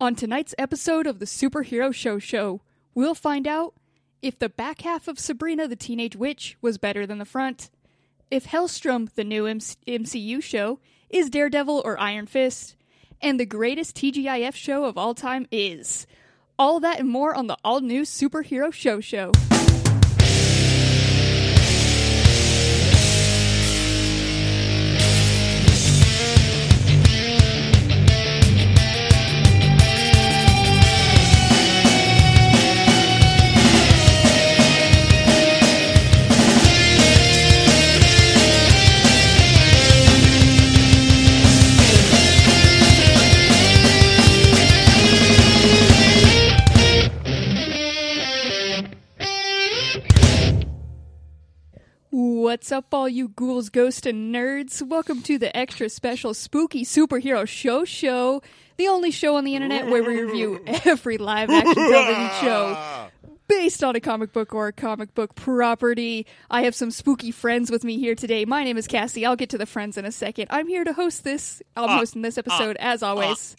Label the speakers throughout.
Speaker 1: On tonight's episode of the Superhero Show Show, we'll find out if the back half of Sabrina the Teenage Witch was better than the front, if Helstrom, the new MCU show, is Daredevil or Iron Fist, and the greatest TGIF show of all time is. All that and more on the all new Superhero Show Show. What's up, all you ghouls, ghosts, and nerds? Welcome to the extra special spooky superhero show show, the only show on the internet where we review every live action television show based on a comic book or a comic book property. I have some spooky friends with me here today. My name is Cassie. I'll get to the friends in a second. I'm here to host this. I'm ah, hosting this ah, episode as ah, always.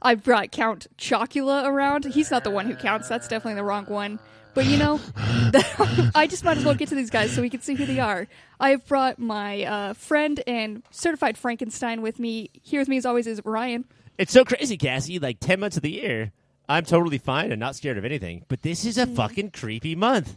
Speaker 1: I brought Count Chocula around. He's not the one who counts. That's definitely the wrong one. But you know, I just might as well get to these guys so we can see who they are. I have brought my uh, friend and certified Frankenstein with me. Here with me, as always, is Ryan.
Speaker 2: It's so crazy, Cassie. Like 10 months of the year, I'm totally fine and not scared of anything. But this is a
Speaker 1: Mm.
Speaker 2: fucking creepy month.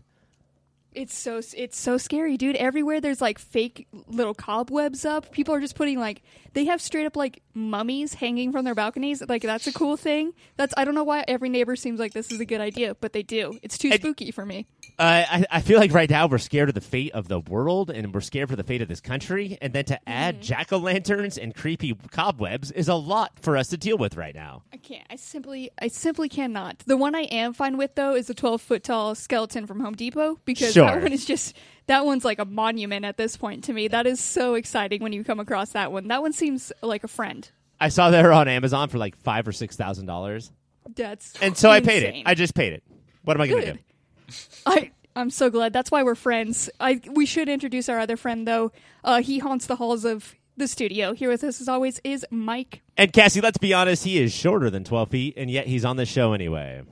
Speaker 1: It's so it's so scary, dude. Everywhere there's like fake little cobwebs up. People are just putting like they have straight up like mummies hanging from their balconies. Like that's a cool thing. That's I don't know why every neighbor seems like this is a good idea, but they do. It's too spooky for me.
Speaker 2: Uh, I, I feel like right now we're scared of the fate of the world and we're scared for the fate of this country. And then to add
Speaker 1: Mm-hmm.
Speaker 2: jack o' lanterns and creepy cobwebs is a lot for us to deal with right now.
Speaker 1: I can't. I simply, I simply cannot. The one I am fine with though is the 12 foot tall skeleton from Home Depot because
Speaker 2: Sure.
Speaker 1: That one is just that one's like a monument at this point to me. That is so exciting when you come across that one. That one seems like a friend.
Speaker 2: I saw they're on Amazon for like five or six thousand dollars.
Speaker 1: That's
Speaker 2: And so I paid it. I just paid it. What am I going to
Speaker 1: Good.
Speaker 2: do?
Speaker 1: I I'm so glad. That's why we're friends. I we should introduce our other friend though. Uh, he haunts the halls of the studio. Here with us as always is Mike.
Speaker 2: And Cassie, let's be honest, he is shorter than 12 feet, and yet he's on the show anyway.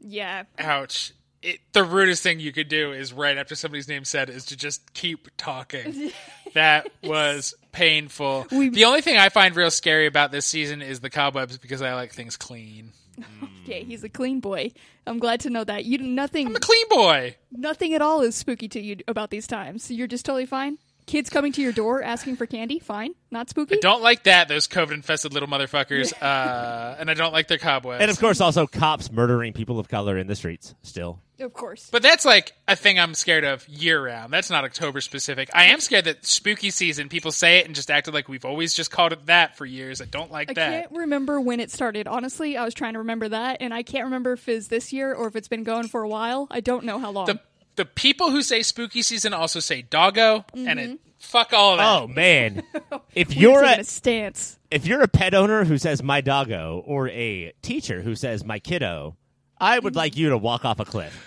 Speaker 1: Yeah.
Speaker 3: Ouch. It, the rudest thing you could do is right after somebody's name said is to just keep talking. that was painful.
Speaker 1: We-
Speaker 3: the only thing I find real scary about this season is the cobwebs because I like things clean.
Speaker 1: Yeah, he's a clean boy. I'm glad to know that. You nothing
Speaker 3: I'm a clean boy.
Speaker 1: nothing at all is spooky to you about these times. You're just totally fine. Kids coming to your door asking for candy, fine. Not spooky.
Speaker 3: I don't like that, those COVID infested little motherfuckers. Uh, and I don't like their cobwebs.
Speaker 2: And of course, also cops murdering people of color in the streets still.
Speaker 1: Of course.
Speaker 3: But that's like a thing I'm scared of year round. That's not October specific. I am scared that spooky season, people say it and just acted like we've always just called it that for years. I don't like
Speaker 1: I
Speaker 3: that.
Speaker 1: I can't remember when it started. Honestly, I was trying to remember that, and I can't remember if it's this year or if it's been going for a while. I don't know how long.
Speaker 3: the the people who say spooky season also say doggo, and
Speaker 1: Mm-hmm.
Speaker 3: it fuck all of that.
Speaker 2: Oh man, if you're a
Speaker 1: a stance.
Speaker 2: if you're a pet owner who says my doggo or a teacher who says my kiddo, I would like you to walk off a cliff.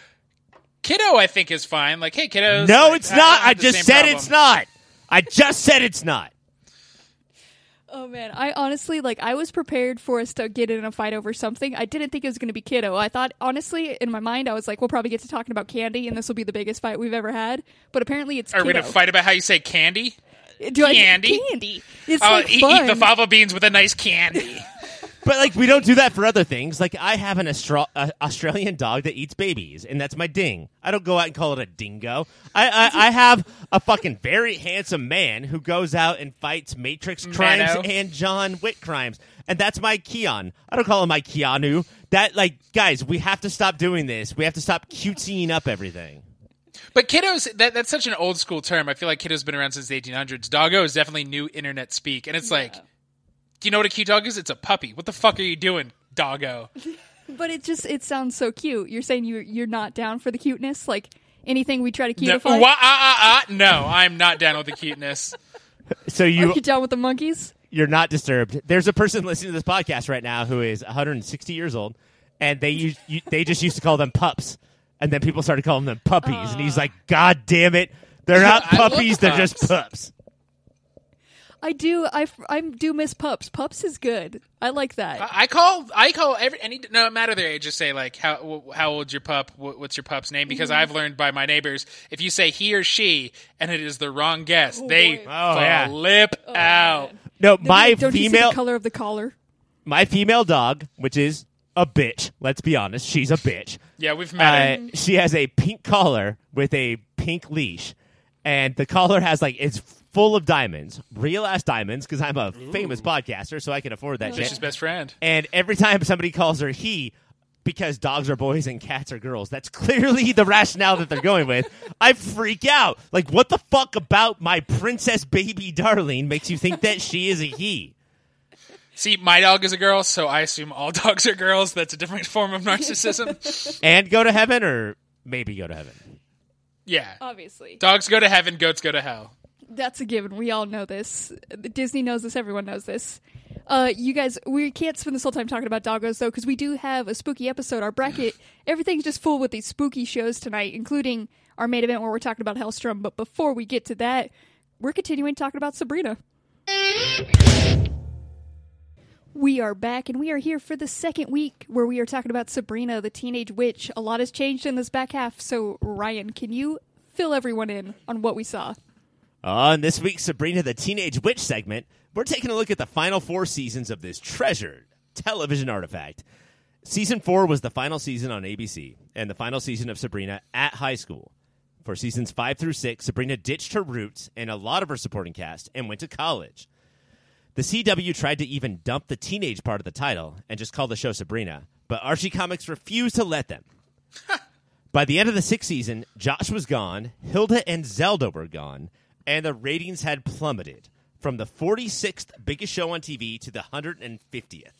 Speaker 3: Kiddo, I think is fine. Like, hey, kiddos.
Speaker 2: No,
Speaker 3: like,
Speaker 2: it's
Speaker 3: I
Speaker 2: not.
Speaker 3: don't
Speaker 2: I just said
Speaker 3: problem.
Speaker 2: it's not. I just said it's not.
Speaker 1: Oh man, I honestly like. I was prepared for us to get in a fight over something. I didn't think it was going to be kiddo. I thought honestly, in my mind, I was like, we'll probably get to talking about candy, and this will be the biggest fight we've ever had. But apparently, it's
Speaker 3: Are we gonna fight about how you say candy?
Speaker 1: Do I-
Speaker 3: candy?
Speaker 1: candy. It's
Speaker 3: Oh,
Speaker 1: like
Speaker 3: eat, eat the fava beans with a nice candy.
Speaker 2: But like we don't do that for other things. Like I have an Austra- uh, Australian dog that eats babies, and that's my ding. I don't go out and call it a dingo. I I, I have a fucking very handsome man who goes out and fights Matrix crimes
Speaker 3: Mano.
Speaker 2: and John Wick crimes, and that's my Keon. I don't call him my Keanu. That like guys, we have to stop doing this. We have to stop cutesying up everything.
Speaker 3: But kiddos, that, that's such an old school term. I feel like kiddos been around since the 1800s. Doggo is definitely new internet speak, and it's like, do you know what a cute dog is? It's a puppy. What the fuck are you doing, doggo?
Speaker 1: But it just it sounds so cute. You're saying you you're not down for the cuteness, like anything we try to
Speaker 3: No,
Speaker 1: cutify.
Speaker 3: wah, ah, ah, ah. no, I'm not down with the cuteness.
Speaker 2: So you
Speaker 1: Are
Speaker 2: you
Speaker 1: you down with the monkeys?
Speaker 2: you're not disturbed. There's a person listening to this podcast right now who is 160 years old, and they use, you, they just used to call them pups, and then people started calling them puppies, and he's like, God damn it, they're not
Speaker 3: I love
Speaker 2: puppies, they're just
Speaker 3: pups.
Speaker 2: Pups.
Speaker 1: I do. I I do miss pups. Pups is good. I like that.
Speaker 3: I I call I call every any no matter their age. Just say like how how old's your pup? Wh- What's your pup's name? Because
Speaker 1: Mm-hmm.
Speaker 3: I've learned by my neighbors, if you say he or she and it is the wrong guess, they
Speaker 1: boy.
Speaker 2: Oh, yeah.
Speaker 3: out.
Speaker 1: man.
Speaker 2: No, my
Speaker 1: Don't you see
Speaker 2: female
Speaker 1: the color of the collar?
Speaker 2: my female dog, which is a bitch. Let's be honest, she's a bitch.
Speaker 3: Yeah, we've met.
Speaker 2: Uh,
Speaker 3: her.
Speaker 2: she has a pink collar with a pink leash, and the collar has like it's full of diamonds, real ass diamonds. Because I'm a famous podcaster, so I can afford that
Speaker 3: She's his best friend.
Speaker 2: And every time somebody calls her he, because dogs are boys and cats are girls, that's clearly the rationale that they're going with. I freak out. Like, what the fuck about my princess baby darling makes you think that she is a he?
Speaker 3: See, my dog is a girl, so I assume all dogs are girls. That's a different form of narcissism.
Speaker 2: And go to heaven, or maybe go to heaven.
Speaker 3: yeah.
Speaker 1: Obviously.
Speaker 3: Dogs go to heaven, goats go to hell.
Speaker 1: That's a given. We all know this. Disney knows this. Everyone knows this. Uh, you guys, we can't spend this whole time talking about doggos though, because we do have a spooky episode. Our bracket, everything's just full with these spooky shows tonight, including our main event where we're talking about Helstrom. But before we get to that, we're continuing talking about Sabrina. We are back, and we are here for the second week where we are talking about Sabrina, the teenage witch. A lot has changed in this back half. So, Ryan, can you fill everyone in on what we saw?
Speaker 2: On this week's Sabrina the Teenage Witch segment, we're taking a look at the final four seasons of this treasured television artifact. Season four was the final season on ABC, and the final season of Sabrina at high school. For seasons five through six, Sabrina ditched her roots and a lot of her supporting cast and went to college. The CW tried to even dump the teenage part of the title and just call the show Sabrina, but Archie Comics refused to let them. By the end of the sixth season, Josh was gone, Hilda and Zelda were gone, and the ratings had plummeted from the 46th biggest show on TV to the 150th.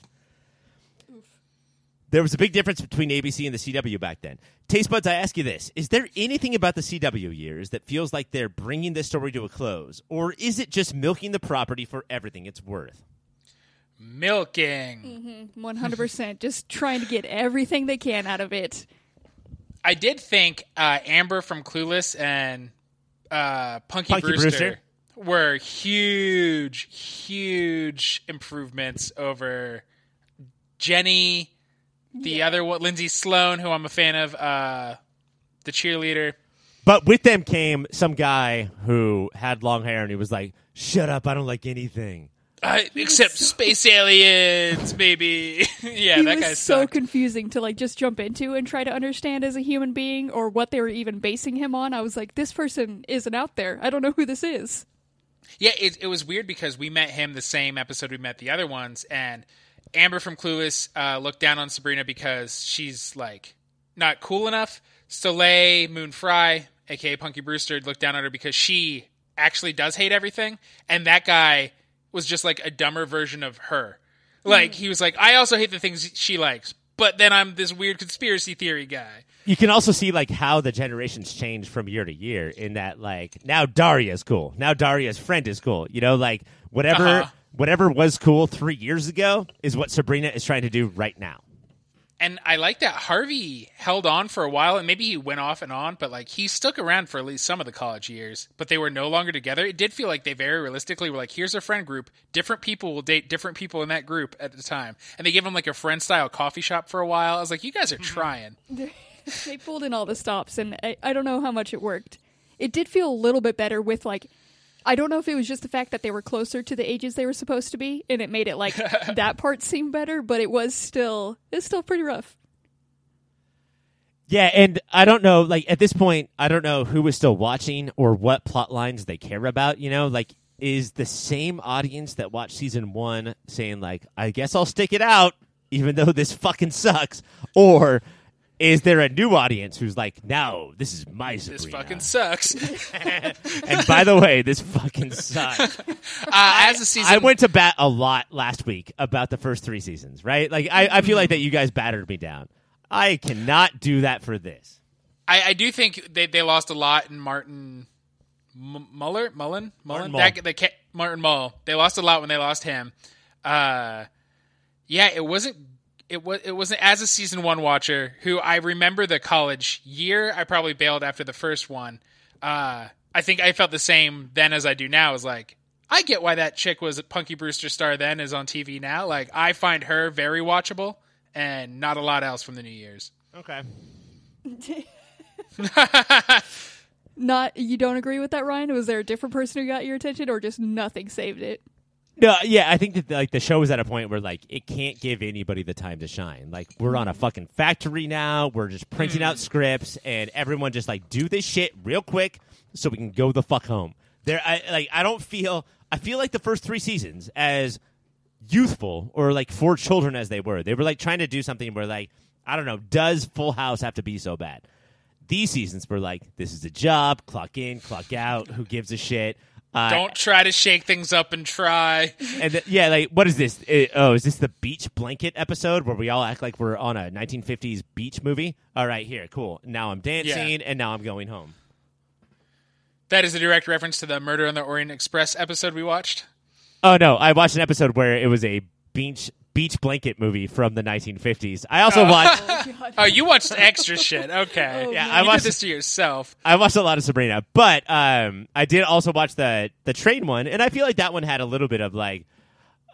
Speaker 2: There was a big difference between ABC and the CW back then. Taste buds, I ask you this: Is there anything about the CW years that feels like they're bringing this story to a close, or is it just milking the property for everything it's worth?
Speaker 3: Milking.
Speaker 1: One hundred percent, just trying to get everything they can out of it.
Speaker 3: I did think uh, Amber from Clueless and uh, Punky,
Speaker 2: Punky
Speaker 3: Brewster,
Speaker 2: Brewster.
Speaker 3: were huge, huge improvements over Jenny, the other one, Lindsay Sloane, who I'm a fan of, uh, the cheerleader.
Speaker 2: But with them came some guy who had long hair, and he was like, "Shut up! I don't like anything."
Speaker 3: Uh, except space aliens, maybe. yeah,
Speaker 1: he
Speaker 3: that
Speaker 1: was
Speaker 3: guy
Speaker 1: so
Speaker 3: sucked.
Speaker 1: confusing to like just jump into and try to understand as a human being or what they were even basing him on. I was like, this person isn't out there. I don't know who this is.
Speaker 3: Yeah, it, it was weird because we met him the same episode we met the other ones, and Amber from Clueless uh, looked down on Sabrina because she's like not cool enough. Soleil Moon Frye, aka Punky Brewster, looked down on her because she actually does hate everything, and that guy was just like a dumber version of her. Like he was like, I also hate the things she likes, but then I'm this weird conspiracy theory guy.
Speaker 2: You can also see like how the generations change from year to year. In that, like now Daria's cool. Now Daria's friend is cool. You know, like whatever
Speaker 3: Uh-huh.
Speaker 2: whatever was cool three years ago is what Sabrina is trying to do right now.
Speaker 3: And I like that Harvey held on for a while, and maybe he went off and on, but like he stuck around for at least some of the college years. But they were no longer together. It did feel like they very realistically were like, "Here's a friend group. Different people will date different people in that group at the time." And they gave him like a friend style coffee shop for a while. I was like, "You guys are mm-hmm. trying."
Speaker 1: they pulled in all the stops, and I, I don't know how much it worked. It did feel a little bit better with like. I don't know if it was just the fact that they were closer to the ages they were supposed to be, and it made it like that part seem better. But it was still it's still pretty rough.
Speaker 2: Yeah, and I don't know. Like at this point, I don't know who is still watching or what plot lines they care about. You know, like is the same audience that watched season one saying like, "I guess I'll stick it out, even though this fucking sucks," or is there a new audience who's like, "No, this is my Sabrina,"
Speaker 3: This fucking sucks.
Speaker 2: and by the way, this fucking sucks.
Speaker 3: Uh, as a season,
Speaker 2: I went to bat a lot last week about the first three seasons, right? Like I, I feel like that you guys battered me down. I cannot do that for this.
Speaker 3: I, I do think they, they lost a lot in Martin M- Muller, Mullen, Mullen,
Speaker 2: Martin Mull.
Speaker 3: That- ca- Martin Mull. They lost a lot when they lost him. Uh, yeah, it wasn't. It was. It wasn't as a season one watcher who I remember the college year. I probably bailed after the first one. Uh, I think I felt the same then as I do now. Is like I get why that chick was a Punky Brewster star then is on TV now. Like I find her very watchable and not a lot else from the New Year's.
Speaker 2: Okay.
Speaker 1: Not you don't agree with that, Ryan? Was there a different person who got your attention, or just nothing saved it?
Speaker 2: No, yeah, I think that like the show is at a point where like it can't give anybody the time to shine. Like we're on a fucking factory now. We're just printing out mm. scripts, and everyone just like do this shit real quick so we can go the fuck home. There, I like. I don't feel. I feel like the first three seasons as youthful or like for children as they were. They were like trying to do something where like I don't know. Does Full House have to be so bad? These seasons were like this is a job. Clock in, clock out. Who gives a shit? Uh,
Speaker 3: Don't try to shake things up and try.
Speaker 2: and th- yeah, like what is this? Uh, oh, is this the beach blanket episode where we all act like we're on a 1950s beach movie? All right, here, cool. Now I'm dancing,
Speaker 3: Yeah.
Speaker 2: and now I'm going home.
Speaker 3: That is a direct reference to the Murder on the Orient Express episode we watched.
Speaker 2: Oh no, I watched an episode where it was a beach beach blanket movie from the 1950s. I also watched
Speaker 3: Oh, you watched extra shit. Okay.
Speaker 1: Oh,
Speaker 2: Yeah,
Speaker 1: man.
Speaker 2: I
Speaker 3: you
Speaker 2: watched
Speaker 3: did this to yourself.
Speaker 2: I watched a lot of Sabrina, but um, I did also watch the the train one, and I feel like that one had a little bit of like,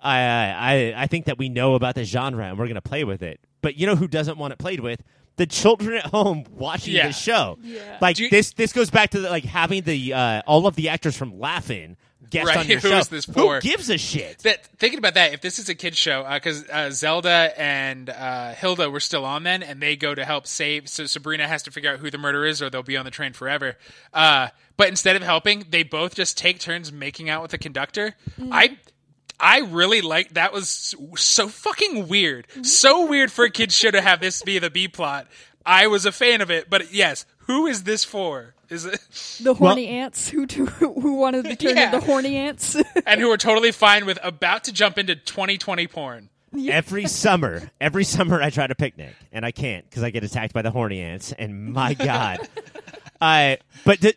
Speaker 2: I I I think that we know about the genre and we're gonna play with it. But you know who doesn't want it played with? The children at home watching
Speaker 3: Yeah.
Speaker 2: the show.
Speaker 1: Yeah.
Speaker 2: Like
Speaker 3: you-
Speaker 2: this this goes back to the, like having the uh, all of the actors from Laughing guest
Speaker 3: Right,
Speaker 2: on your
Speaker 3: who
Speaker 2: show.
Speaker 3: is this for?
Speaker 2: Who gives a shit?
Speaker 3: That thinking about that, if this is a kids show, because uh, Zelda and uh, Hilda were still on then, and they go to help save. So Sabrina has to figure out who the murderer is, or they'll be on the train forever. Uh, but instead of helping, they both just take turns making out with the conductor. I. I really like that was so fucking weird. So weird for a kids show to have this be the B plot. I was a fan of it, but yes, who is this for? Is it
Speaker 1: The horny ants who to, who wanted to turn
Speaker 3: Yeah.
Speaker 1: into horny ants.
Speaker 3: and who are totally fine with about to jump into 2020 porn?
Speaker 2: Every summer, every summer I try to picnic, and I can't because I get attacked by the horny ants. And my god, I. But do,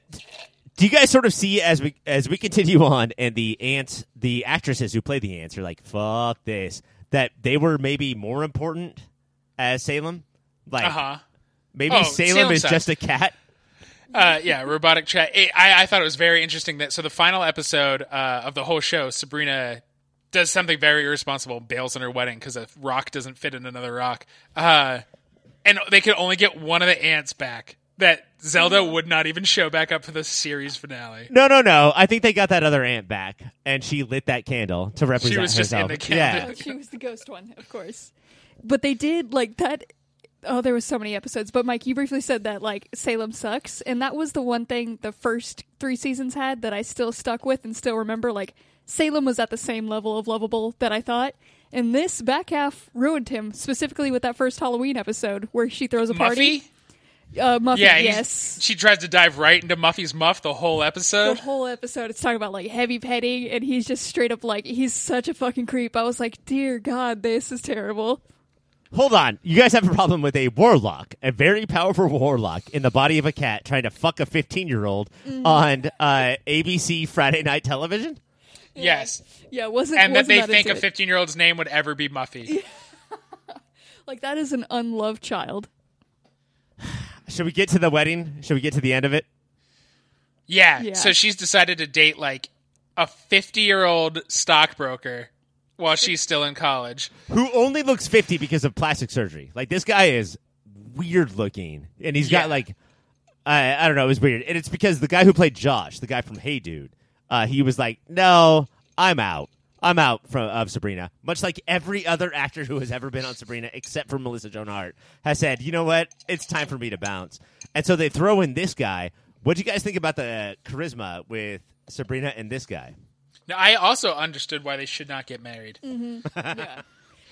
Speaker 2: do you guys sort of see as we as we continue on, and the ants, the actresses who play the ants are like, "Fuck this," that they were maybe more important as Salem. Like
Speaker 3: Uh huh.
Speaker 2: Maybe
Speaker 3: Oh,
Speaker 2: Salem,
Speaker 3: Salem
Speaker 2: is
Speaker 3: sucks.
Speaker 2: just a cat.
Speaker 3: Uh, yeah, robotic chat. It, I, I thought it was very interesting that so the final episode uh, of the whole show, Sabrina does something very irresponsible, bails on her wedding because a rock doesn't fit in another rock, uh, and they could only get one of the ants back. That Zelda would not even show back up for the series finale.
Speaker 2: No, no, no. I think they got that other ant back, and she lit that candle to represent she
Speaker 3: was just in the candle.
Speaker 2: Yeah.
Speaker 1: she was the ghost one, of course. But they did like that. Oh, there was so many episodes. But Mike, you briefly said that like Salem sucks, and that was the one thing the first three seasons had that I still stuck with and still remember. Like Salem was at the same level of lovable that I thought, and this back half ruined him. Specifically with that first Halloween episode where she throws a party.
Speaker 3: Muffy,
Speaker 1: Uh, Muffy,
Speaker 3: yeah,
Speaker 1: yes.
Speaker 3: She tries to dive right into Muffy's muff the whole episode.
Speaker 1: the whole episode it's talking about like heavy petting and he's just straight up like he's such a fucking creep i was like dear god this is terrible
Speaker 2: Hold on. You guys have a problem with a warlock, a very powerful warlock in the body of a cat trying to fuck a 15 year old
Speaker 1: Mm-hmm.
Speaker 2: on uh, ABC Friday night television?
Speaker 3: Yes,
Speaker 1: yeah it wasn't
Speaker 3: and that
Speaker 1: wasn't
Speaker 3: they
Speaker 1: that
Speaker 3: think a 15 year old's name would ever be Muffy.
Speaker 1: like that is an unloved child
Speaker 2: Should we get to the wedding? Should we get to the end of it?
Speaker 3: Yeah.
Speaker 1: Yeah.
Speaker 3: So she's decided to date like a 50 year old stockbroker while she's still in college.
Speaker 2: Who only looks 50 because of plastic surgery. Like, this guy is weird looking, and he's
Speaker 3: Yeah.
Speaker 2: got, like, I, I don't know, it was weird. And it's because the guy who played Josh, the guy from Hey Dude, uh, he was like, no, I'm out. I'm out from of Sabrina. Much like every other actor who has ever been on Sabrina, except for Melissa Joan Hart, has said, you know what? It's time for me to bounce. And so they throw in this guy. What do you guys think about the charisma with Sabrina and this guy?
Speaker 3: Now, I also understood why they should not get married. Mm-hmm.
Speaker 1: yeah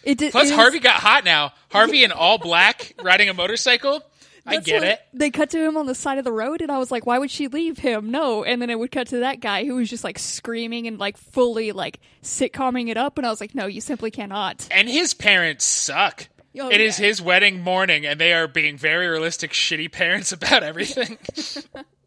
Speaker 1: it did
Speaker 3: Plus,
Speaker 1: it is-
Speaker 3: Harvey got hot now. Harvey in all black riding a motorcycle. I get
Speaker 1: what-
Speaker 3: it.
Speaker 1: they cut to him on the side of the road and i was like why would she leave him no and then it would cut to that guy who was just like screaming and like fully like sitcoming it up and i was like no you simply cannot
Speaker 3: And his parents suck.
Speaker 1: Oh,
Speaker 3: It is
Speaker 1: yeah.
Speaker 3: his wedding morning, and they are being very realistic, shitty parents about everything.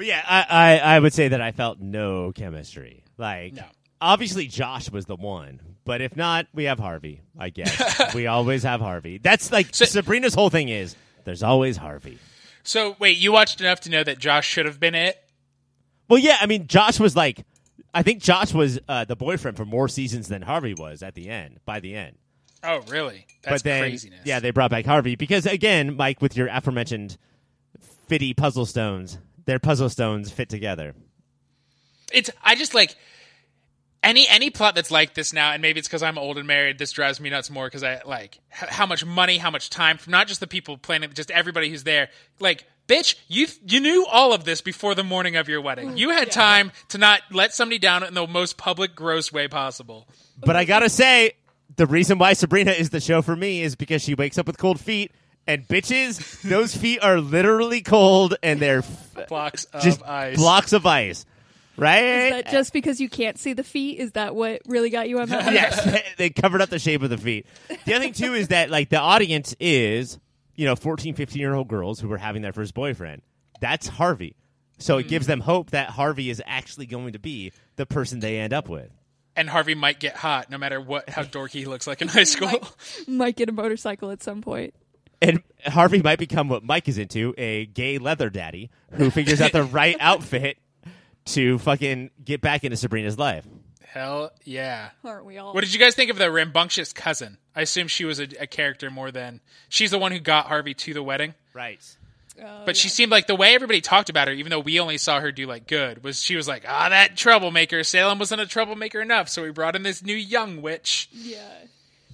Speaker 2: But yeah, I, I, I would say that I felt no chemistry. Like,
Speaker 3: No.
Speaker 2: obviously Josh was the one, but if not, we have Harvey. I guess we always have Harvey. That's like
Speaker 3: So-
Speaker 2: Sabrina's whole thing is there's always Harvey.
Speaker 3: so, wait, you watched enough to know that Josh should have been it?
Speaker 2: Well, yeah, I mean, Josh was like, I think Josh was uh, the boyfriend for more seasons than Harvey was at the end. By the end,
Speaker 3: Oh, really? That's
Speaker 2: but then
Speaker 3: craziness.
Speaker 2: yeah, they brought back Harvey because again, Mike, with your aforementioned fitty puzzle stones, their puzzle stones fit together.
Speaker 3: it's I just like any any plot that's like this now, and maybe it's because I'm old and married. This drives me nuts more because I like h- how much money, how much time from not just the people planning, just everybody who's there. Like, bitch, you you knew all of this before the morning of your wedding. You had time to not let somebody down in the most public, gross way possible.
Speaker 2: But I gotta say, the reason why Sabrina is the show for me is because she wakes up with cold feet, and bitches, those feet are literally cold, and they're f-
Speaker 3: Blocks of
Speaker 2: just
Speaker 3: ice.
Speaker 2: blocks of ice, right?
Speaker 1: Is that just because you can't see the feet? Is that what really got you on that? one?
Speaker 2: yes, they covered up the shape of the feet. The other thing too is that like the audience is, you know, 14, 15 year old girls who are having their first boyfriend. That's Harvey. So it hmm. gives them hope that Harvey is actually going to be the person they end up with.
Speaker 3: and Harvey might get hot no matter what how dorky he looks like in high school.
Speaker 1: Might get a motorcycle at some point.
Speaker 2: And Harvey might become what Mike is into, a gay leather daddy who figures out the right outfit to fucking get back into Sabrina's life.
Speaker 3: Hell yeah.
Speaker 1: Aren't we all?
Speaker 3: What did you guys think of the rambunctious cousin? I assume she was a, a character more than she's the one who got Harvey to the wedding.
Speaker 2: Right.
Speaker 1: Uh,
Speaker 3: But she seemed like the way everybody talked about her, even though we only saw her do like good, was she was like, ah, that troublemaker. Salem wasn't a troublemaker enough, so we brought in this new young witch.
Speaker 1: Yeah.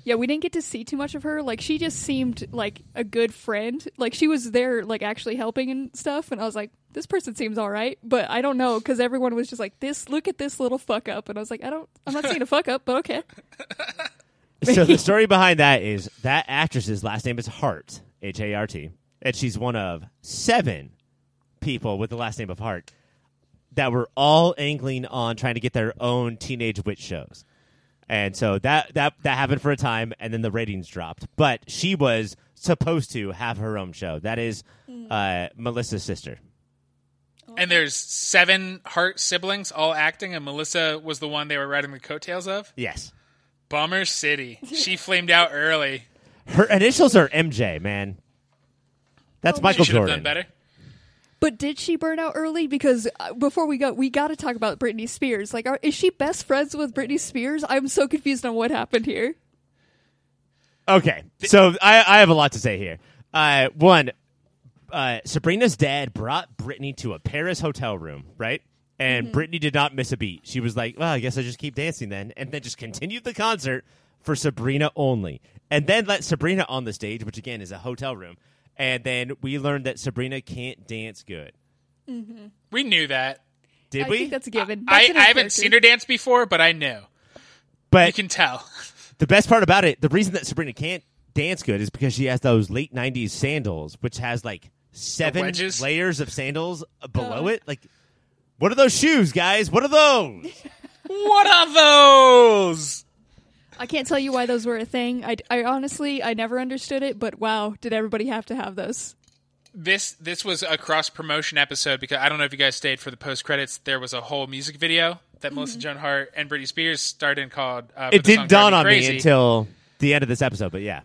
Speaker 1: Yeah, we didn't get to see too much of her. Like she just seemed like a good friend. Like she was there like actually helping and stuff and I was like this person seems all right, but I don't know cuz everyone was just like this look at this little fuck up and I was like I don't I'm not seeing a fuck up, but okay.
Speaker 2: So the story behind that is that actress's last name is Hart, H A R T, and she's one of seven people with the last name of Hart that were all angling on trying to get their own teenage witch shows. And so that that that happened for a time, and then the ratings dropped. But she was supposed to have her own show. That is uh, Melissa's sister.
Speaker 3: And there's seven Hart siblings all acting, and Melissa was the one they were riding the coattails of.
Speaker 2: Yes,
Speaker 3: Bummer City. She flamed out early.
Speaker 2: her initials are MJ. Man, that's
Speaker 3: She
Speaker 2: Michael
Speaker 3: should have
Speaker 2: Jordan.
Speaker 3: done better.
Speaker 1: But did she burn out early? Because uh, before we go, we got to talk about Britney Spears. Like, are, is she best friends with Britney Spears? I'm so confused on what happened here.
Speaker 2: Okay, so I, I have a lot to say here. Uh, one, uh, Sabrina's dad brought Britney to a Paris hotel room, right? And Britney did not miss a beat. She was like, "Well, I guess I just keep dancing then," and then just continued the concert for Sabrina only, and then let Sabrina on the stage, which again is a hotel room. And then we learned that Sabrina can't dance good.
Speaker 3: We knew that.
Speaker 2: Did
Speaker 1: I
Speaker 2: we?
Speaker 1: think that's a given.
Speaker 3: I,
Speaker 1: That's in
Speaker 3: I haven't seen her dance before, but I know.
Speaker 2: but
Speaker 3: You can tell.
Speaker 2: The best part about it, the reason that Sabrina can't dance good is because she has those late '90s sandals, which has like seven layers of sandals below
Speaker 1: Uh.
Speaker 2: it. Like, what are those shoes, guys? What are those?
Speaker 3: What are those?
Speaker 1: I can't tell you why those were a thing. I, I honestly, I never understood it, but wow, did everybody have to have those?
Speaker 3: This this was a cross promotion episode because I don't know if you guys stayed for the post credits. There was a whole music video that Melissa Joan Hart and Britney Spears starred in called. Uh,
Speaker 2: it didn't dawn on
Speaker 3: Crazy.
Speaker 2: me until the end of this episode, but yeah.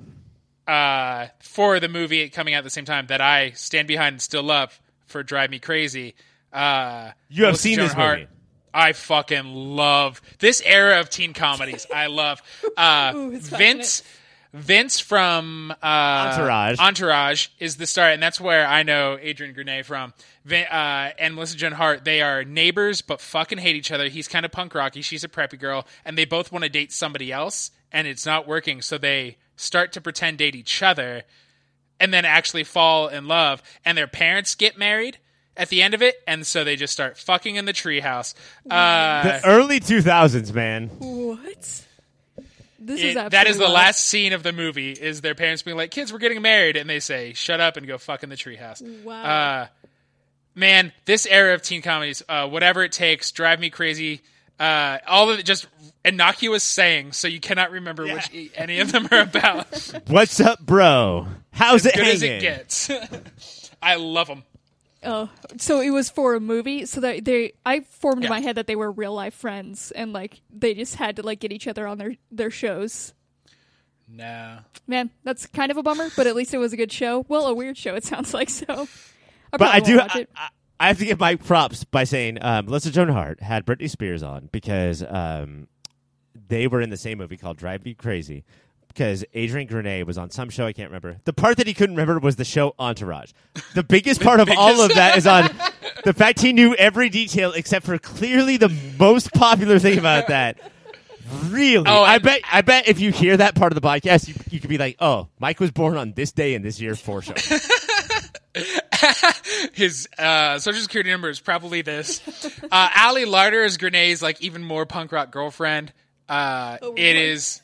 Speaker 3: uh, for the movie coming out at the same time that I stand behind and still love for Drive Me Crazy. Uh,
Speaker 2: You have
Speaker 3: Melissa
Speaker 2: seen
Speaker 3: Joan
Speaker 2: this
Speaker 3: Hart,
Speaker 2: movie.
Speaker 3: I fucking love this era of teen comedies. I love uh,
Speaker 1: Ooh,
Speaker 3: Vince. Vince from uh,
Speaker 2: Entourage.
Speaker 3: Entourage is the star, and that's where I know Adrian Grenier from. Vin, uh, and Melissa Joan Hart, they are neighbors, but fucking hate each other. He's kind of punk rocky. She's a preppy girl, and they both want to date somebody else, and it's not working. So they start to pretend date each other, and then actually fall in love. And their parents get married at the end of it, and so they just start fucking in the treehouse. Uh,
Speaker 2: The early 2000s, man.
Speaker 1: What? This
Speaker 3: it-
Speaker 1: is absolutely
Speaker 3: that is the
Speaker 1: wild.
Speaker 3: last scene of the movie. Is their parents being like, "Kids, we're getting married," and they say, "Shut up and go fuck in the treehouse."
Speaker 1: Wow.
Speaker 3: Uh, man, this era of teen comedies, uh, whatever it takes, drive me crazy. Uh, all of it just innocuous sayings, so you cannot remember which e- any of them are about.
Speaker 2: What's up, bro? How's it
Speaker 3: Good
Speaker 2: hanging?
Speaker 3: as it gets. I love them.
Speaker 1: Oh, so it was for a movie. So that they, I formed
Speaker 3: Yeah.
Speaker 1: in my head that they were real life friends, and like they just had to like get each other on their their shows.
Speaker 3: No.
Speaker 1: Man, that's kind of a bummer, but at least it was a good show. Well, a weird show. It sounds like so. I
Speaker 2: But I do.
Speaker 1: watch
Speaker 2: I,
Speaker 1: it.
Speaker 2: I, I have to give my props by saying um, Melissa Joan Hart had Britney Spears on because um, they were in the same movie called Drive Me Crazy. Because Adrian Grenade was on some show I can't remember. The part that he couldn't remember was the show Entourage. The biggest part of all of that is on the fact he knew every detail except for clearly the most popular thing about that. Really?
Speaker 3: Oh,
Speaker 2: I
Speaker 3: and-
Speaker 2: bet. I bet if you hear that part of the podcast, you, you could be like, "Oh, Mike was born on this day in this year for sure."
Speaker 3: His uh, social security number is probably this. Uh, Ali Larter is Grenade's like even more punk rock girlfriend. Uh,
Speaker 1: Oh,
Speaker 3: it
Speaker 1: my.
Speaker 3: is,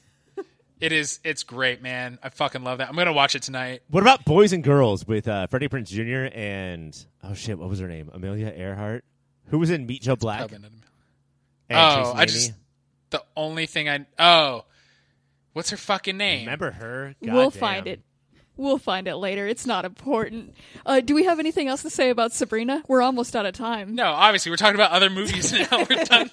Speaker 3: it is, it's great, man. I fucking love that. I'm gonna watch it tonight.
Speaker 2: What about Boys and Girls with uh, Freddie Prinze Jr. and oh shit, what was her name? Amelia Earhart, who was in Meet Joe Black. And
Speaker 3: Oh,
Speaker 2: Chasing
Speaker 3: I just the only thing I oh, what's her fucking name?
Speaker 2: remember her.
Speaker 1: we'll
Speaker 2: Goddamn.
Speaker 1: find it. We'll find it later. It's not important. Uh, do we have anything else to say about Sabrina? We're almost out of time.
Speaker 3: No, obviously we're talking about other movies now. We're done.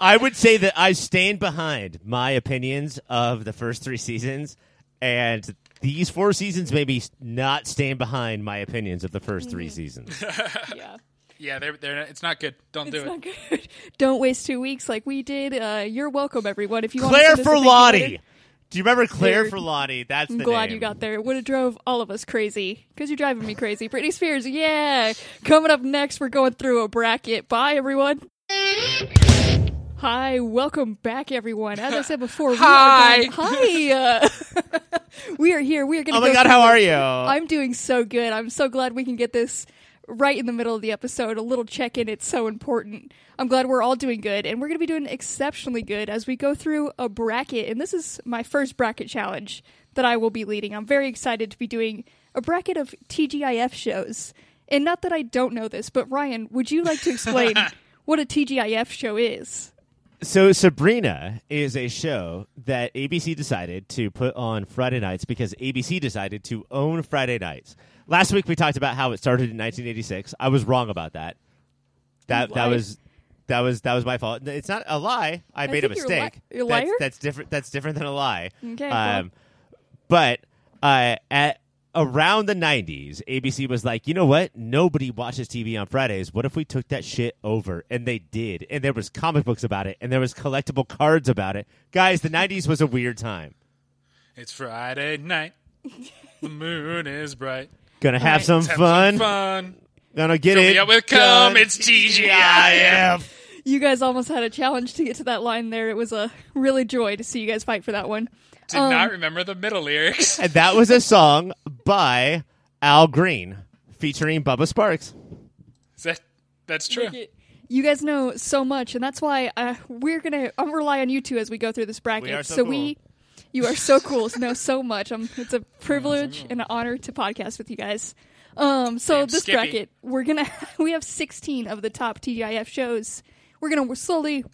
Speaker 2: I would say that I stand behind my opinions of the first three seasons, and these four seasons maybe not stand behind my opinions of the first three
Speaker 1: Mm-hmm.
Speaker 2: seasons.
Speaker 1: Yeah.
Speaker 3: Yeah, they're they're it's not good. Don't do
Speaker 1: It's
Speaker 3: it.
Speaker 1: not good. Don't waste two weeks like we did. Uh, you're welcome, everyone. If you want
Speaker 2: Claire
Speaker 1: to send us a
Speaker 2: Ferlotti.
Speaker 1: Letter,
Speaker 2: Do you remember Claire
Speaker 1: There-
Speaker 2: Ferlotti? That's
Speaker 1: I'm glad
Speaker 2: name.
Speaker 1: you got there. It would have drove all of us crazy because you're driving me crazy. Britney Spears, yeah. Coming up next, we're going through a bracket. Bye, everyone. Hi, welcome back, everyone. As I said before, we
Speaker 3: Hi.
Speaker 1: are going, hi. Uh, we are here. We are going to.
Speaker 2: Oh my god, how are you?
Speaker 1: I'm doing so good. I'm so glad we can get this right in the middle of the episode. A little check in. It's so important. I'm glad we're all doing good, and we're going to be doing exceptionally good as we go through a bracket. And this is my first bracket challenge that I will be leading. I'm very excited to be doing a bracket of TGIF shows. And not that I don't know this, but Ryan, would you like to explain what a TGIF show is?
Speaker 2: So Sabrina is a show that ABC decided to put on Friday nights because ABC decided to own Friday nights. Last week we talked about how it started in 1986. I was wrong about that. That
Speaker 1: You
Speaker 2: that
Speaker 1: lied.
Speaker 2: was that was that was my fault. It's not a lie. I, made a
Speaker 1: think you're li-
Speaker 2: mistake.
Speaker 1: you're a
Speaker 2: that's,
Speaker 1: liar?
Speaker 2: that's different. That's different than a lie.
Speaker 1: Okay, well.
Speaker 2: Um, but uh, at around the 90s, ABC was like, you know what? Nobody watches TV on Fridays. What if we took that shit over? And they did. And there was comic books about it, and there was collectible cards about it. Guys, the 90s was a weird time.
Speaker 3: It's Friday night. the moon is bright.
Speaker 2: Gonna have
Speaker 1: right.
Speaker 2: some
Speaker 3: have
Speaker 2: fun.
Speaker 3: some fun.
Speaker 2: Gonna get
Speaker 3: Fill
Speaker 2: it.
Speaker 3: me up with cum.
Speaker 2: done.
Speaker 3: It's TGIF.
Speaker 1: You guys almost had a challenge to get to that line there. It was a really joy to see you guys fight for that one.
Speaker 3: Did
Speaker 1: Um,
Speaker 3: not remember the middle lyrics.
Speaker 2: And that was a song by Al Green featuring Bubba Sparks.
Speaker 3: Is that that's true.
Speaker 1: You guys know so much, and that's why uh, we're gonna. I'm gonna rely on you two as we go through this bracket.
Speaker 2: We are so
Speaker 1: we, you are so cool. to know so much. Um, it's a privilege and an honor to podcast with you guys. Um, so
Speaker 3: Damn
Speaker 1: this
Speaker 3: Skippy.
Speaker 1: bracket, we're gonna we have 16 of the top TGIF shows. We're gonna we're slowly,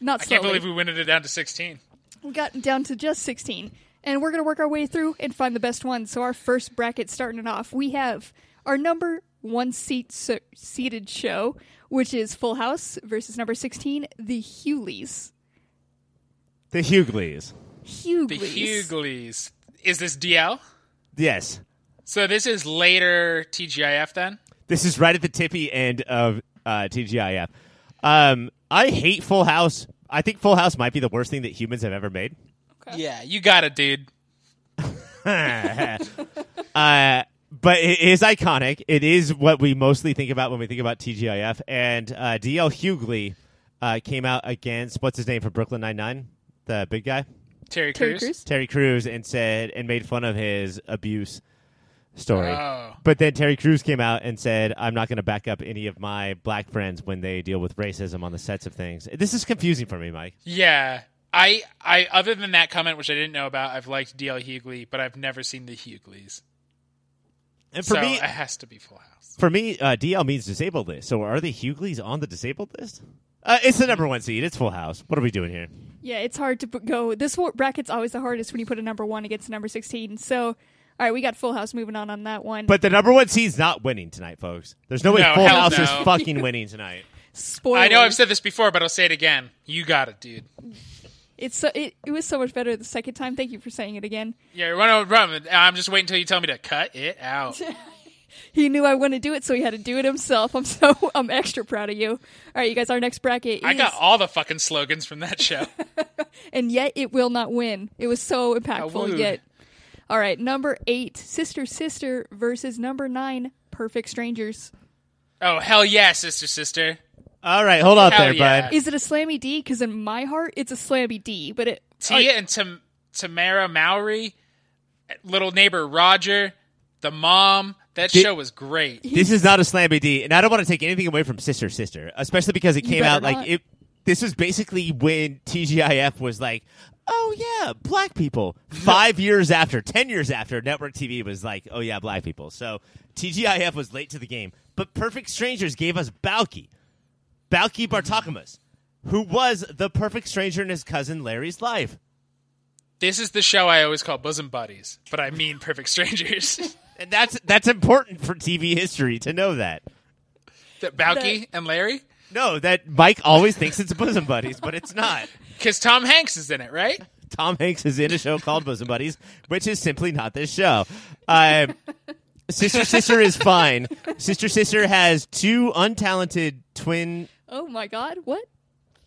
Speaker 1: not
Speaker 3: I
Speaker 1: slowly.
Speaker 3: can't believe we winded it down to 16.
Speaker 1: we got down to just 16 and we're going to work our way through and find the best one so our first bracket starting it off we have our number one seat se- seated show which is full house versus number 16 the hughleys
Speaker 2: The Hughleys.
Speaker 1: Hughleys
Speaker 3: The Hughleys. Is this DL?
Speaker 2: Yes.
Speaker 3: So this is later TGIF then?
Speaker 2: This is right at the tippy end of uh, TGIF. Um, I hate Full House. I think Full House might be the worst thing that humans have ever made.
Speaker 3: Yeah, you got it, dude.
Speaker 2: uh, but it is iconic. It is what we mostly think about when we think about TGIF. And uh, DL Hughley uh, came out against what's his name from Brooklyn Nine Nine, the big guy,
Speaker 3: Terry,
Speaker 1: terry
Speaker 3: Crews.
Speaker 1: Crews.
Speaker 2: Terry Crews, and said and made fun of his abuse story.
Speaker 3: Oh.
Speaker 2: But then Terry Crews came out and said, "I'm not going to back up any of my black friends when they deal with racism on the sets of things." This is confusing for me, Mike.
Speaker 3: Yeah. I, I, other than that comment, which I didn't know about, I've liked DL Hughley, but I've never seen the Hughleys.
Speaker 2: And for
Speaker 3: so
Speaker 2: me,
Speaker 3: it has to be Full House.
Speaker 2: for me, uh, DL means disabled list. So are the Hughleys on the disabled list? Uh, it's the number one seed. It's Full House. What are we doing here?
Speaker 1: Yeah it's hard to go this bracket's always the hardest when you put a number one against a number 16 so all right we got full house moving on on that one
Speaker 2: But the number one seed's not winning tonight, folks. There's no way
Speaker 3: No,
Speaker 2: Full
Speaker 3: hell
Speaker 2: House is fucking winning tonight.
Speaker 1: Spoiler.
Speaker 3: I know I've said this before, but I'll say it again. You got it, dude.
Speaker 1: it's so, it, it was so much better the second time thank you for saying it again
Speaker 3: Yeah, run over, run. I'm just waiting until you tell me to cut it out.
Speaker 1: he knew I wouldn't do it, so he had to do it himself. I'm so I'm extra proud of you. All right, you guys, our next bracket is
Speaker 3: I got all the fucking slogans from that show.
Speaker 1: and yet it will not win. It was so impactful. Yet, all right, number eight, sister sister versus number nine, perfect strangers.
Speaker 3: oh hell yeah, sister sister.
Speaker 2: All right, hold on
Speaker 3: Hell
Speaker 2: there,
Speaker 3: yeah.
Speaker 2: bud.
Speaker 1: Is it a slammy D? Because in my heart, it's a slammy D. But it
Speaker 3: Tia and Tam- Tamara Mowry, little neighbor Roger, the mom. That
Speaker 2: Did-
Speaker 3: show was great.
Speaker 2: This is not a slammy D, and I don't want to take anything away from Sister Sister, especially because it came
Speaker 1: better
Speaker 2: out like it. This was basically when TGIF was like, "Oh yeah, black people." Five years after, ten years after, network TV was like, "Oh yeah, black people." So TGIF was late to the game, but Perfect Strangers gave us Balki, Balki Bartokomous, who was the perfect stranger in his cousin Larry's life.
Speaker 3: This is the show I always call bosom buddies, but I mean perfect strangers.
Speaker 2: And that's that's important for TV history to know that.
Speaker 3: that Balki and Larry,
Speaker 2: No, that Mike always thinks it's bosom buddies, but it's not.
Speaker 3: because Tom Hanks is in it, right?
Speaker 2: Tom Hanks is in a show called Bosom Buddies, which is simply not this show. Um, Sister Sister is fine. Sister Sister has two untalented twin
Speaker 1: oh my god, what?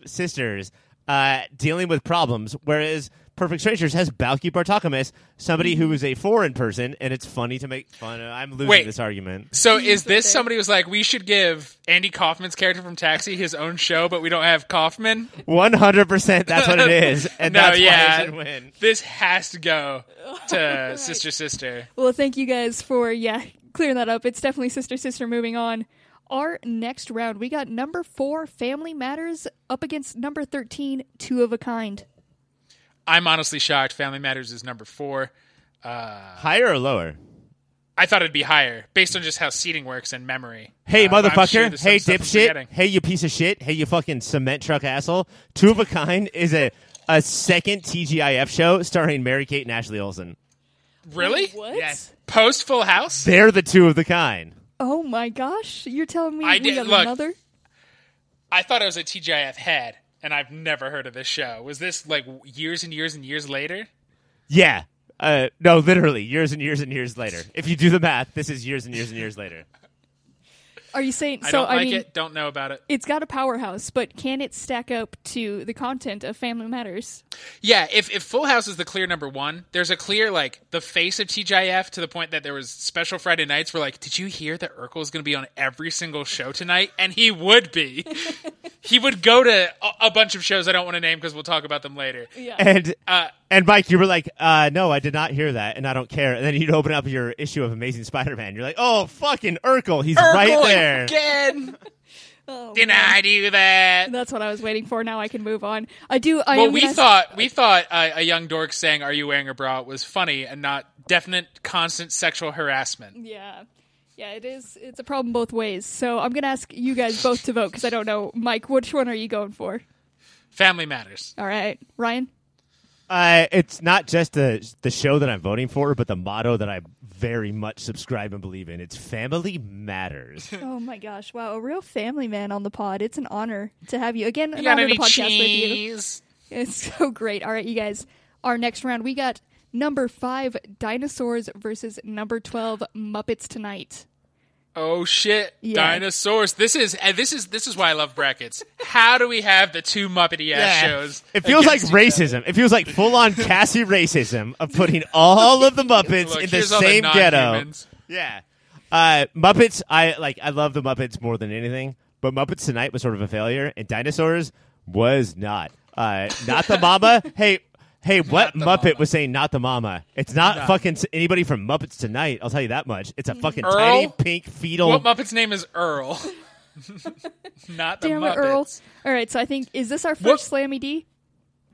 Speaker 2: sisters uh, dealing with problems, whereas Perfect Strangers has Balki Bartokomous, somebody who is a foreign person, and it's funny to make fun of. I'm losing
Speaker 3: Wait.
Speaker 2: this argument.
Speaker 3: So is this somebody was like, we should give Andy Kaufman's character from Taxi his own show, but we don't have Kaufman?
Speaker 2: 100% that's what it is, and
Speaker 3: No,
Speaker 2: that's why
Speaker 3: yeah.
Speaker 2: it should win.
Speaker 3: This has to go to Sister Sister.
Speaker 1: Well, thank you guys for yeah clearing that up. It's definitely sister sister. Moving on. Our next round, we got number four, Family Matters, up against number thirteen, Two of a Kind.
Speaker 3: I'm honestly shocked. Family Matters is number four.
Speaker 2: Higher or lower?
Speaker 3: I thought it'd be higher based on just how seating works and memory.
Speaker 2: Hey,
Speaker 3: Uh,
Speaker 2: motherfucker.
Speaker 3: sure
Speaker 2: hey, dipshit. Hey, you piece of shit. Hey, you fucking cement truck asshole. Two of a Kind is a, a second TGIF show starring Mary Kate and Ashley Olsen.
Speaker 3: Really?
Speaker 1: What?
Speaker 2: Yes.
Speaker 3: Post Full House?
Speaker 2: They're the two of the kind.
Speaker 1: Oh my gosh! You're telling me
Speaker 3: I
Speaker 1: we
Speaker 3: did-
Speaker 1: got
Speaker 3: look.
Speaker 1: another?
Speaker 3: I thought it was a TGIF head, and I've never heard of this show. Was this like years and years and years later?
Speaker 2: Yeah. Uh, no, literally, years and years and years later. If you do the math, this is years and years and years later.
Speaker 1: Are you saying
Speaker 3: I
Speaker 1: so?
Speaker 3: don't
Speaker 1: I mean,
Speaker 3: it. Don't know about it.
Speaker 1: it's got a powerhouse, but can it stack up to the content of Family Matters?
Speaker 3: Yeah, if if Full House is the clear number one, there's a clear like the face of TGIF to the point that there was special Friday nights where like, did you hear that Urkel is going to be on every single show tonight? And he would be. he would go to a, a bunch of shows I don't want to name because we'll talk about them later.
Speaker 1: Yeah.
Speaker 2: And
Speaker 3: Uh,
Speaker 2: and Mike, you were like, uh, no, I did not hear that, and I don't care. And then you'd open up your issue of Amazing Spider-Man. You're like, oh, fucking Urkel, he's right there.
Speaker 3: again.
Speaker 1: Oh,
Speaker 3: Did
Speaker 1: man.
Speaker 3: I do that?
Speaker 1: That's what I was waiting for. Now I can move on. I do. I
Speaker 3: Well, we
Speaker 1: gonna-
Speaker 3: thought we thought uh, a young dork saying "Are you wearing a bra?" was funny and not definite, constant sexual harassment.
Speaker 1: Yeah. Yeah, it is. It's a problem both ways. So I'm going to ask you guys both to vote because I don't know. Mike, which one are you going for?
Speaker 3: Family matters.
Speaker 1: All right. Ryan?
Speaker 2: Uh, it's not just the the show that I'm voting for, but the motto that I very much subscribe and believe in. It's family matters.
Speaker 1: Oh my gosh. Wow. A real family man on the pod. It's an honor to have you. Again, an
Speaker 3: You got
Speaker 1: honor to
Speaker 3: any
Speaker 1: podcast with you.
Speaker 3: cheese?
Speaker 1: It's so great. All right, you guys. Our next round, we got number five, Dinosaurs versus number 12, Muppets Tonight.
Speaker 3: Oh shit!
Speaker 1: Yeah.
Speaker 3: Dinosaurs. This is and this is this is why I love brackets. How do we have the two Muppety ass shows?
Speaker 2: It feels like
Speaker 3: against each other?
Speaker 2: racism. It feels like full on Cassie racism of putting all of the Muppets
Speaker 3: Look,
Speaker 2: in the
Speaker 3: here's all the
Speaker 2: same ghetto. Yeah. Uh, Muppets, I like. I love the Muppets more than anything, but Muppets Tonight was sort of a failure, and Dinosaurs was not. Uh, not the mama. hey, hey, what Muppet
Speaker 3: mama.
Speaker 2: was saying not the mama? It's not
Speaker 3: No.
Speaker 2: fucking anybody from Muppets Tonight. I'll tell you that much. It's a mm-hmm. fucking
Speaker 3: Earl?
Speaker 2: tiny pink fetal.
Speaker 3: What Muppet's name is Earl? Not the
Speaker 1: Damn
Speaker 3: Muppets.
Speaker 1: it, Earl. All right, so I think, is this our first Slammy D?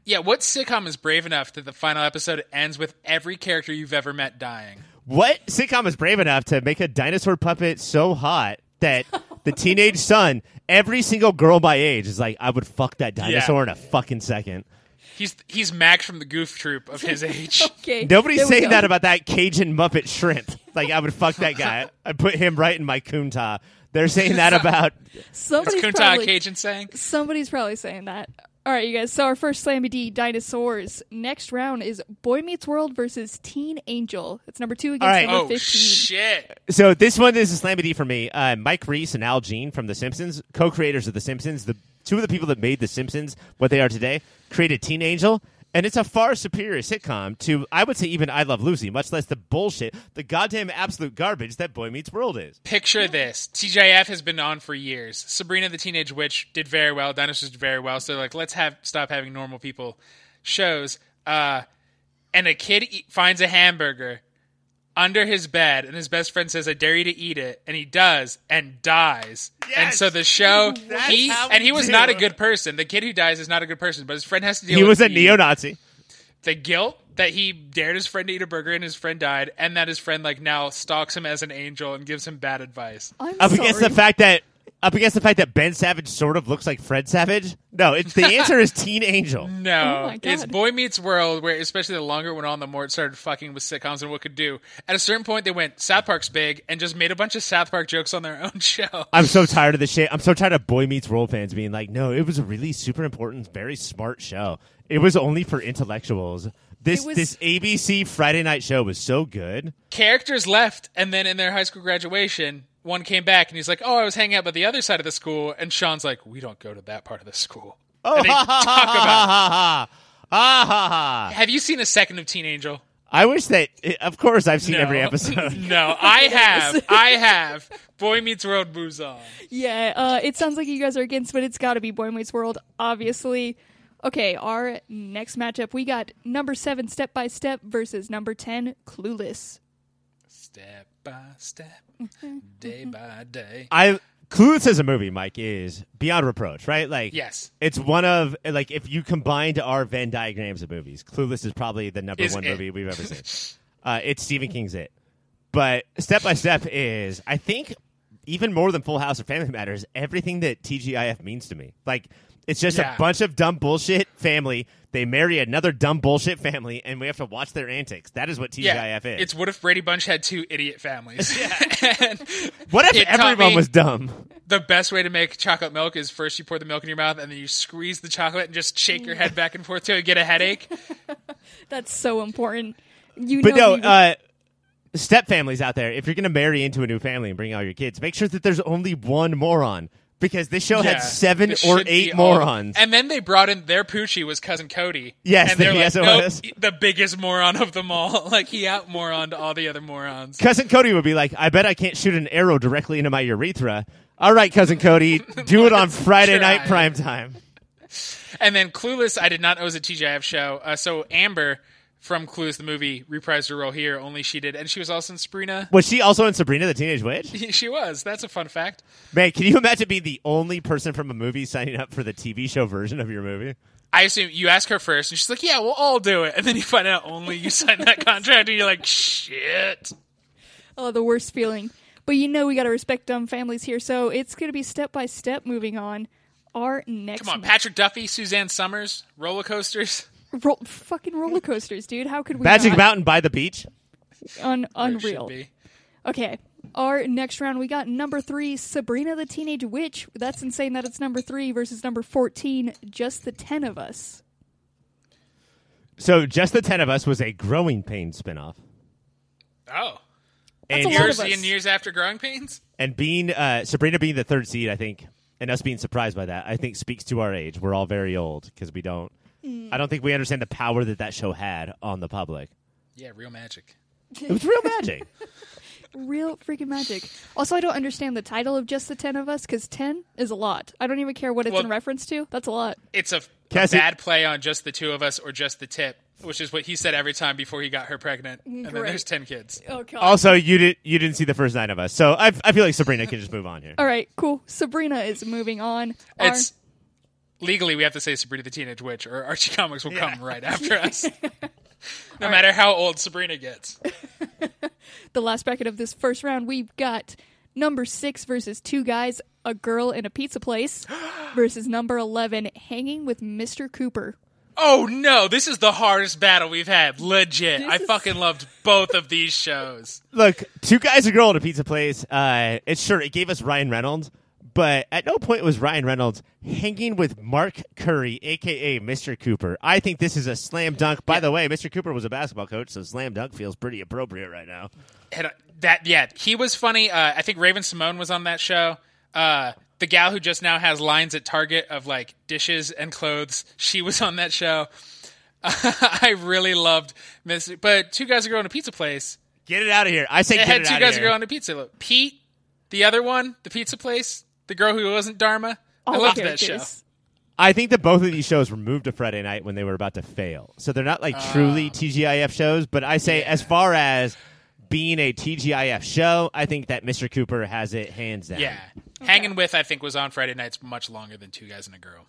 Speaker 3: Yeah, what sitcom is brave enough that the final episode ends with every character you've ever met dying?
Speaker 2: What sitcom is brave enough to make a dinosaur puppet so hot that the teenage son, every single girl my age, is like, I would fuck that dinosaur
Speaker 3: Yeah.
Speaker 2: in a fucking second.
Speaker 3: He's he's Max from the Goof Troop of his age.
Speaker 1: Okay.
Speaker 2: Nobody's saying that about that Cajun Muppet shrimp. Like, I would fuck that guy. I'd put him right in my kunta. They're saying that about.
Speaker 1: Somebody's
Speaker 3: Kunta
Speaker 1: probably,
Speaker 3: Cajun saying?
Speaker 1: somebody's probably saying that. All right, you guys. So our first Slammy D dinosaurs. Next round is Boy Meets World versus Teen Angel. It's number two against
Speaker 2: All right.
Speaker 1: number
Speaker 3: Oh
Speaker 1: fifteen.
Speaker 3: shit!
Speaker 2: So this one is a slam D for me. Uh, Mike Reiss and Al Jean from The Simpsons, co-creators of The Simpsons, the two of the people that made The Simpsons what they are today, created Teen Angel, and it's a far superior sitcom to I would say even I Love Lucy, much less the bullshit, the goddamn absolute garbage that Boy Meets World is.
Speaker 3: Picture this: TJF has been on for years. Sabrina the Teenage Witch did very well. Dinosaurs did very well. So like, let's have stop having normal people shows. Uh, and a kid eat, finds a hamburger under his bed, and his best friend says, "I dare you to eat it," and he does, and dies.
Speaker 2: Yes!
Speaker 3: And so the show,
Speaker 2: That's
Speaker 3: he and he was
Speaker 2: do.
Speaker 3: not a good person. The kid who dies is not a good person, but his friend has to deal.
Speaker 2: He
Speaker 3: with
Speaker 2: was a
Speaker 3: the-
Speaker 2: neo-Nazi.
Speaker 3: the guilt that he dared his friend to eat a burger and his friend died, and that his friend like now stalks him as an angel and gives him bad advice.
Speaker 1: I'm
Speaker 2: Up
Speaker 1: sorry.
Speaker 2: against the fact that up against the fact that Ben Savage sort of looks like Fred Savage. No, it's the answer is Teen Angel.
Speaker 3: No,
Speaker 1: Oh
Speaker 3: it's Boy Meets World, where especially the longer it went on, the more it started fucking with sitcoms and what could do. At a certain point, they went South Park's big and just made a bunch of South Park jokes on their own show.
Speaker 2: I'm so tired of this shit. I'm so tired of Boy Meets World fans being like, no, it was a really super important, very smart show. It was only for intellectuals. This
Speaker 1: was-
Speaker 2: this ABC Friday night show was so good.
Speaker 3: Characters left, and then in their high school graduation, one came back and he's like, "Oh, I was hanging out with the other side of the school," and Shawn's like, "We don't go to that part of the school."
Speaker 2: Oh,
Speaker 3: And they
Speaker 2: ha, ha,
Speaker 3: talk
Speaker 2: ha,
Speaker 3: about.
Speaker 2: ha, ha, ha, ha, ha.
Speaker 3: Have you seen a second of Teen Angel?
Speaker 2: I wish that. Of course, I've seen
Speaker 3: No.
Speaker 2: every episode.
Speaker 3: No, I have. I have. Boy Meets World moves on.
Speaker 1: Yeah, uh, it sounds like you guys are against, but it's got to be Boy Meets World, obviously. Okay, our next matchup, we got number seven, Step by Step, versus number ten, Clueless.
Speaker 3: Step by step, day by day.
Speaker 2: I Clueless as a movie, Mike, is beyond reproach, right? Like,
Speaker 3: Yes.
Speaker 2: it's one of like if you combined our Venn diagrams of movies, Clueless is probably the number
Speaker 3: Is
Speaker 2: one
Speaker 3: it.
Speaker 2: movie we've ever seen. uh, it's Stephen King's It, but Step by Step is, I think, even more than Full House or Family Matters, everything that TGIF means to me. Like, it's just
Speaker 3: Yeah.
Speaker 2: a bunch of dumb bullshit family. They marry another dumb bullshit family, and we have to watch their antics. That is what TGIF
Speaker 3: Yeah,
Speaker 2: is.
Speaker 3: it's what if Brady Bunch had two idiot families? Yeah.
Speaker 2: what if everyone was dumb?
Speaker 3: the best way to make chocolate milk is first you pour the milk in your mouth and then you squeeze the chocolate and just shake your head back and forth till you get a headache.
Speaker 1: That's so important. You
Speaker 2: But
Speaker 1: know
Speaker 2: no,
Speaker 1: me-
Speaker 2: uh, step families out there, if you're going to marry into a new family and bring all your kids, make sure that there's only one moron because this show
Speaker 3: Yeah,
Speaker 2: had seven
Speaker 3: it
Speaker 2: or
Speaker 3: should be
Speaker 2: eight
Speaker 3: all-
Speaker 2: morons.
Speaker 3: And then they brought in their Poochie was cousin Cody.
Speaker 2: Yes,
Speaker 3: and they're
Speaker 2: yes,
Speaker 3: like,
Speaker 2: it
Speaker 3: nope,
Speaker 2: was.
Speaker 3: the biggest moron of them all. like he out moroned all the other morons.
Speaker 2: cousin Cody would be like, "I bet I can't shoot an arrow directly into my urethra." All right, cousin Cody, do it on Friday night prime time.
Speaker 3: And then Clueless, I did not know was a TGIF show. Uh, so Amber from Clues, the movie reprised her role here. Only she did, and she was also in Sabrina.
Speaker 2: Was she also in Sabrina the Teenage Witch?
Speaker 3: she was. That's a fun fact.
Speaker 2: Man, can you imagine being the only person from a movie signing up for the TV show version of your movie?
Speaker 3: I assume you ask her first, and she's like, "Yeah, we'll all do it." And then you find out only you signed that contract, and you're like, "Shit."
Speaker 1: oh, the worst feeling. But you know we got to respect dumb families here, so it's going to be step by step moving on. Our next
Speaker 3: Come on, Patrick Duffy, Suzanne Somers, roller coasters.
Speaker 1: Ro- fucking roller coasters, dude. How could we
Speaker 2: Magic
Speaker 1: not?
Speaker 2: Mountain by the beach.
Speaker 1: Un-
Speaker 3: Where it should
Speaker 1: unreal.
Speaker 3: be.
Speaker 1: Okay. Our next round, we got number three, Sabrina the Teenage Witch. That's insane that it's number three versus number 14, just the 10 of us.
Speaker 2: So, just the ten of us was a Growing Pains spinoff.
Speaker 3: Oh,
Speaker 1: a
Speaker 2: And
Speaker 1: lot
Speaker 3: years
Speaker 1: of us.
Speaker 3: and years after Growing Pains.
Speaker 2: and being uh, Sabrina being the third seed, I think, and us being surprised by that, I think speaks to our age. We're all very old because we don't. I don't think we understand the power that that show had on the public.
Speaker 3: Yeah, real magic.
Speaker 2: It was real magic.
Speaker 1: Real freaking magic. Also, I don't understand the title of just the 10 of us because 10 is a lot. I don't even care what it's
Speaker 3: Well-
Speaker 1: in reference to. That's a lot.
Speaker 3: It's a, a bad play on just the two of us or just the tip, which is what he said every time before he got her pregnant. And then there's ten kids.
Speaker 1: Oh, God.
Speaker 2: also, you did you didn't see the first nine of us, so I, I feel like Sabrina can just move on here.
Speaker 1: All right, cool. Sabrina is moving on. Our-
Speaker 3: It's legally we have to say Sabrina the Teenage Witch, or Archie Comics will come right after us. no matter how old Sabrina gets.
Speaker 1: the last bracket of this first round, we've got number six versus two guys, a girl in a pizza place, versus number 11, hanging with Mr. Cooper.
Speaker 3: Oh no, this is the hardest battle we've had. Legit.
Speaker 1: This
Speaker 3: I
Speaker 1: is-
Speaker 3: fucking loved both of these shows.
Speaker 2: Look, two guys, a girl at a pizza place. Uh, it's sure it gave us Ryan Reynolds, but at no point was Ryan Reynolds hanging with Mark Curry, aka Mr. Cooper. I think this is a slam dunk. By the way, Mr. Cooper was a basketball coach, so slam dunk feels pretty appropriate right now.
Speaker 3: And, uh, that yeah, he was funny. Uh, I think Raven-Symoné was on that show. Uh, the gal who just now has lines at Target of like dishes and clothes, she was on that show. I really loved Miss, but two guys ago in a pizza place.
Speaker 2: Get it out of here! I say
Speaker 3: It
Speaker 2: get
Speaker 3: had two guys
Speaker 2: of
Speaker 3: ago
Speaker 2: here.
Speaker 3: on a pizza. Pete, the other one, the pizza place, the girl who wasn't Dharma. I
Speaker 1: All
Speaker 3: loved that show.
Speaker 2: I think that both of these shows were moved to Friday night when they were about to fail. So they're not like truly ah. TGIF shows, but I say as far as being a TGIF show, I think that Mr. Cooper has it hands down.
Speaker 3: Yeah, Hanging with I think was on Friday nights much longer than Two Guys and a Girl.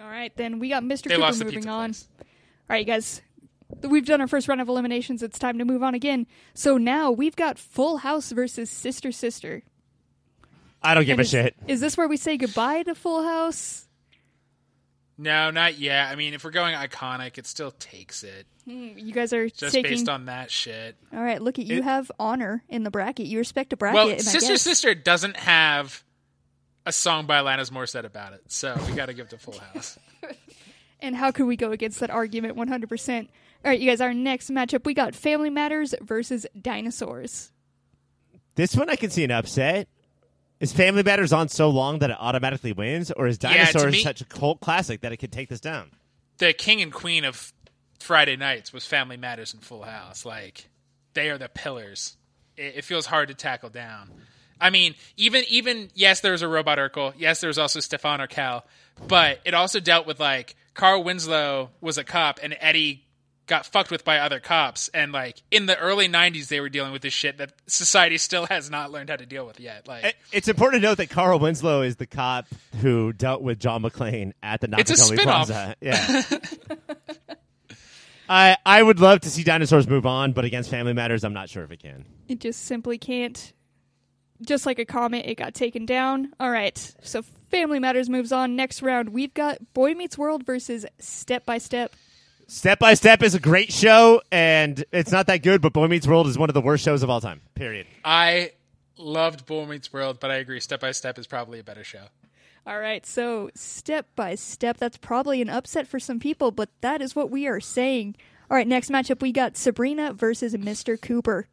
Speaker 1: All right, then we got Mr.
Speaker 3: They
Speaker 1: Cooper moving on.
Speaker 3: place.
Speaker 1: All right, you guys. We've done our first round of eliminations. It's time to move on again. So now we've got Full House versus Sister Sister.
Speaker 2: I don't give
Speaker 1: And
Speaker 2: a
Speaker 1: is,
Speaker 2: shit.
Speaker 1: Is this where we say goodbye to Full House?
Speaker 3: No, not yet. I mean, if we're going iconic, it still takes it.
Speaker 1: Hmm, you guys are
Speaker 3: Just
Speaker 1: taking.
Speaker 3: based on that shit.
Speaker 1: All right, look at you
Speaker 2: It-
Speaker 1: have honor in the bracket. You respect a bracket.
Speaker 3: Well,
Speaker 1: and I
Speaker 3: Sister
Speaker 1: guess-
Speaker 3: Sister doesn't have a song by Alanis Morissette about it, so we got to give it to Full House.
Speaker 1: And how could we go against that argument 100%? All right, you guys, our next matchup, we got Family Matters versus Dinosaurs.
Speaker 2: This one I can see an upset. Is Family Matters on so long that it automatically wins, or is
Speaker 3: Yeah,
Speaker 2: Dinosaurs
Speaker 3: me-
Speaker 2: such a cult classic that it could take this down?
Speaker 3: the king and queen of Friday nights was Family Matters and Full House. Like they are the pillars. It, it feels hard to tackle down. I mean, even even yes, there was a robot Urkel. Yes, there was also Stefan Urquelle, but it also dealt with like Carl Winslow was a cop and Eddie got fucked with by other cops and like in the early 90s they were dealing with this shit that society still has not learned how to deal with yet like
Speaker 2: It's important to note that Carl Winslow is the cop who dealt with John McClane at the
Speaker 3: It's a
Speaker 2: Nakatomi
Speaker 3: spin-off.
Speaker 2: Plaza. Yeah. I I would love to see Dinosaurs move on, but against Family Matters, I'm not sure if it can.
Speaker 1: It just simply can't. Just like a comment, it got taken down. All right, so Family Matters moves on. Next round, we've got Boy Meets World versus Step by Step.
Speaker 2: Step by Step is a great show, and it's not that good, but Boy Meets World is one of the worst shows of all time. Period.
Speaker 3: I loved Boy Meets World but I agree Step by Step is probably a better show
Speaker 1: All right, so Step by Step, that's probably an upset for some people, but that is what we are saying. All right, next matchup, we got Sabrina versus Mr. Cooper.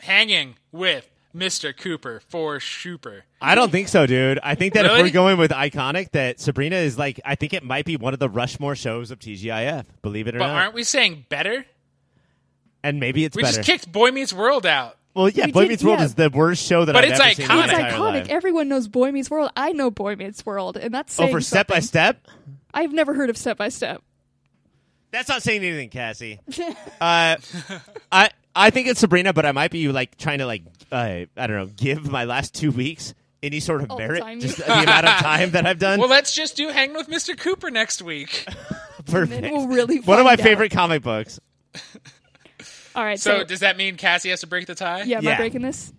Speaker 3: hanging with Mr. Cooper for Shooper.
Speaker 2: I don't think so, dude. I think that if we're going with iconic, that Sabrina is like, I think it might be one of the Rushmore shows of TGIF. Believe it or
Speaker 3: But
Speaker 2: not, But
Speaker 3: aren't we saying better?
Speaker 2: and maybe it's
Speaker 3: We
Speaker 2: better.
Speaker 3: just kicked Boy Meets World out.
Speaker 2: well, yeah,
Speaker 1: We
Speaker 2: Boy
Speaker 1: did-
Speaker 2: Meets World
Speaker 1: yeah.
Speaker 2: is the worst show that
Speaker 3: But
Speaker 2: I've
Speaker 3: it's
Speaker 2: ever seen in my
Speaker 1: It's
Speaker 3: Iconic.
Speaker 2: life.
Speaker 1: Everyone knows Boy Meets World. I know Boy Meets World, and that's
Speaker 2: Oh,
Speaker 1: saying
Speaker 2: for Step by Step.
Speaker 1: I've never heard of Step by Step.
Speaker 2: That's not saying anything, Cassie. uh, I I think it's Sabrina, but I might be like trying to like uh, I don't know, give my last two weeks any sort of
Speaker 1: All
Speaker 2: merit,
Speaker 1: time.
Speaker 2: just the amount of time that I've done.
Speaker 3: Well, let's just do Hanging with Mr. Cooper next week.
Speaker 2: Perfect.
Speaker 1: then we'll really
Speaker 2: One of my
Speaker 1: out.
Speaker 2: favorite comic books.
Speaker 1: All right,
Speaker 3: So
Speaker 1: so,
Speaker 3: does that mean Cassie has to break the tie?
Speaker 1: yeah, am
Speaker 2: Yeah.
Speaker 1: I breaking this?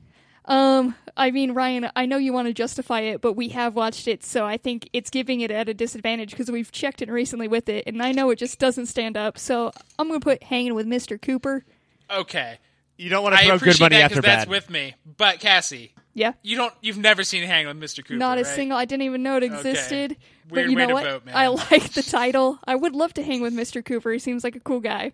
Speaker 1: Um, I mean, Ryan, I know you want to justify it, but we have watched it, so I think it's giving it at a disadvantage because we've checked it recently with it, and I know it just doesn't stand up. So I'm going to put hanging with Mr. Cooper.
Speaker 3: Okay.
Speaker 2: You don't want to
Speaker 3: I
Speaker 2: throw
Speaker 3: appreciate
Speaker 2: good money
Speaker 3: that
Speaker 2: after
Speaker 3: that's with me. But Cassie,
Speaker 1: Yeah,
Speaker 3: you don't. You've never seen Hang with Mr. Cooper.
Speaker 1: not a
Speaker 3: right?
Speaker 1: single. I didn't even know it existed. But
Speaker 3: Weird
Speaker 1: you
Speaker 3: way
Speaker 1: know
Speaker 3: to
Speaker 1: what?
Speaker 3: vote, man.
Speaker 1: I like the title. I would love to hang with Mr. Cooper. He seems like a cool guy.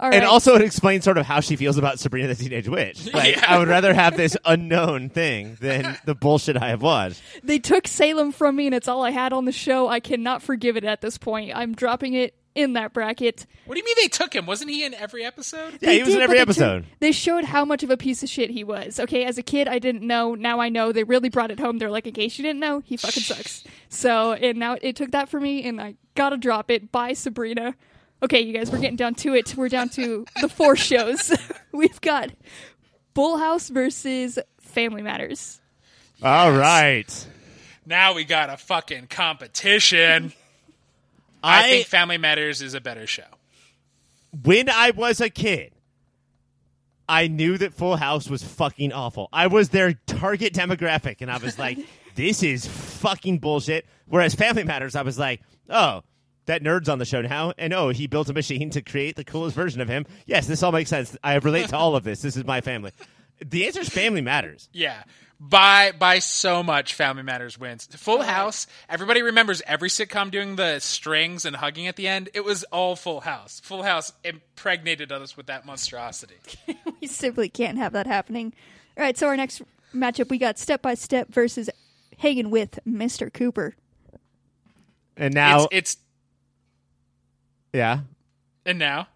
Speaker 1: All right.
Speaker 2: and also, it explains sort of how she feels about Sabrina the Teenage Witch. Like,
Speaker 3: Yeah.
Speaker 2: I would rather have this unknown thing than the bullshit I have watched.
Speaker 1: They took Salem from me, and it's all I had on the show. I cannot forgive it at this point. I'm dropping it in that bracket.
Speaker 3: What do you mean they took him? Wasn't he in every episode?
Speaker 2: Yeah, he was
Speaker 1: did,
Speaker 2: in every
Speaker 1: but they took-
Speaker 2: episode.
Speaker 1: they showed how much of a piece of shit he was. Okay, as a kid, I didn't know. Now I know. They really brought it home. They're like, in case you didn't know, he fucking sucks. So, and now it took that for me, and I gotta drop it. Bye, Sabrina. Okay, you guys, we're getting down to it. We're down to the four shows. We've got Full House versus Family Matters.
Speaker 2: All right.
Speaker 3: Now we got a fucking competition. I,
Speaker 2: I,
Speaker 3: think Family Matters is a better show.
Speaker 2: when I was a kid, I knew that Full House was fucking awful. I was their target demographic, and I was like, this is fucking bullshit. Whereas Family Matters, I was like, oh, that nerd's on the show now, and oh, he built a machine to create the coolest version of him. Yes, this all makes sense. I relate to all of this. This is my family. The answer is Family Matters.
Speaker 3: Yeah. By by so much family matters wins full house everybody remembers every sitcom doing the strings and hugging at the end it was all full house full house impregnated us with that monstrosity
Speaker 1: we simply can't have that happening. All right, so our next matchup, we got Step by Step versus Hanging with Mr. Cooper.
Speaker 2: And now,
Speaker 3: it's, it's
Speaker 2: yeah.
Speaker 3: and now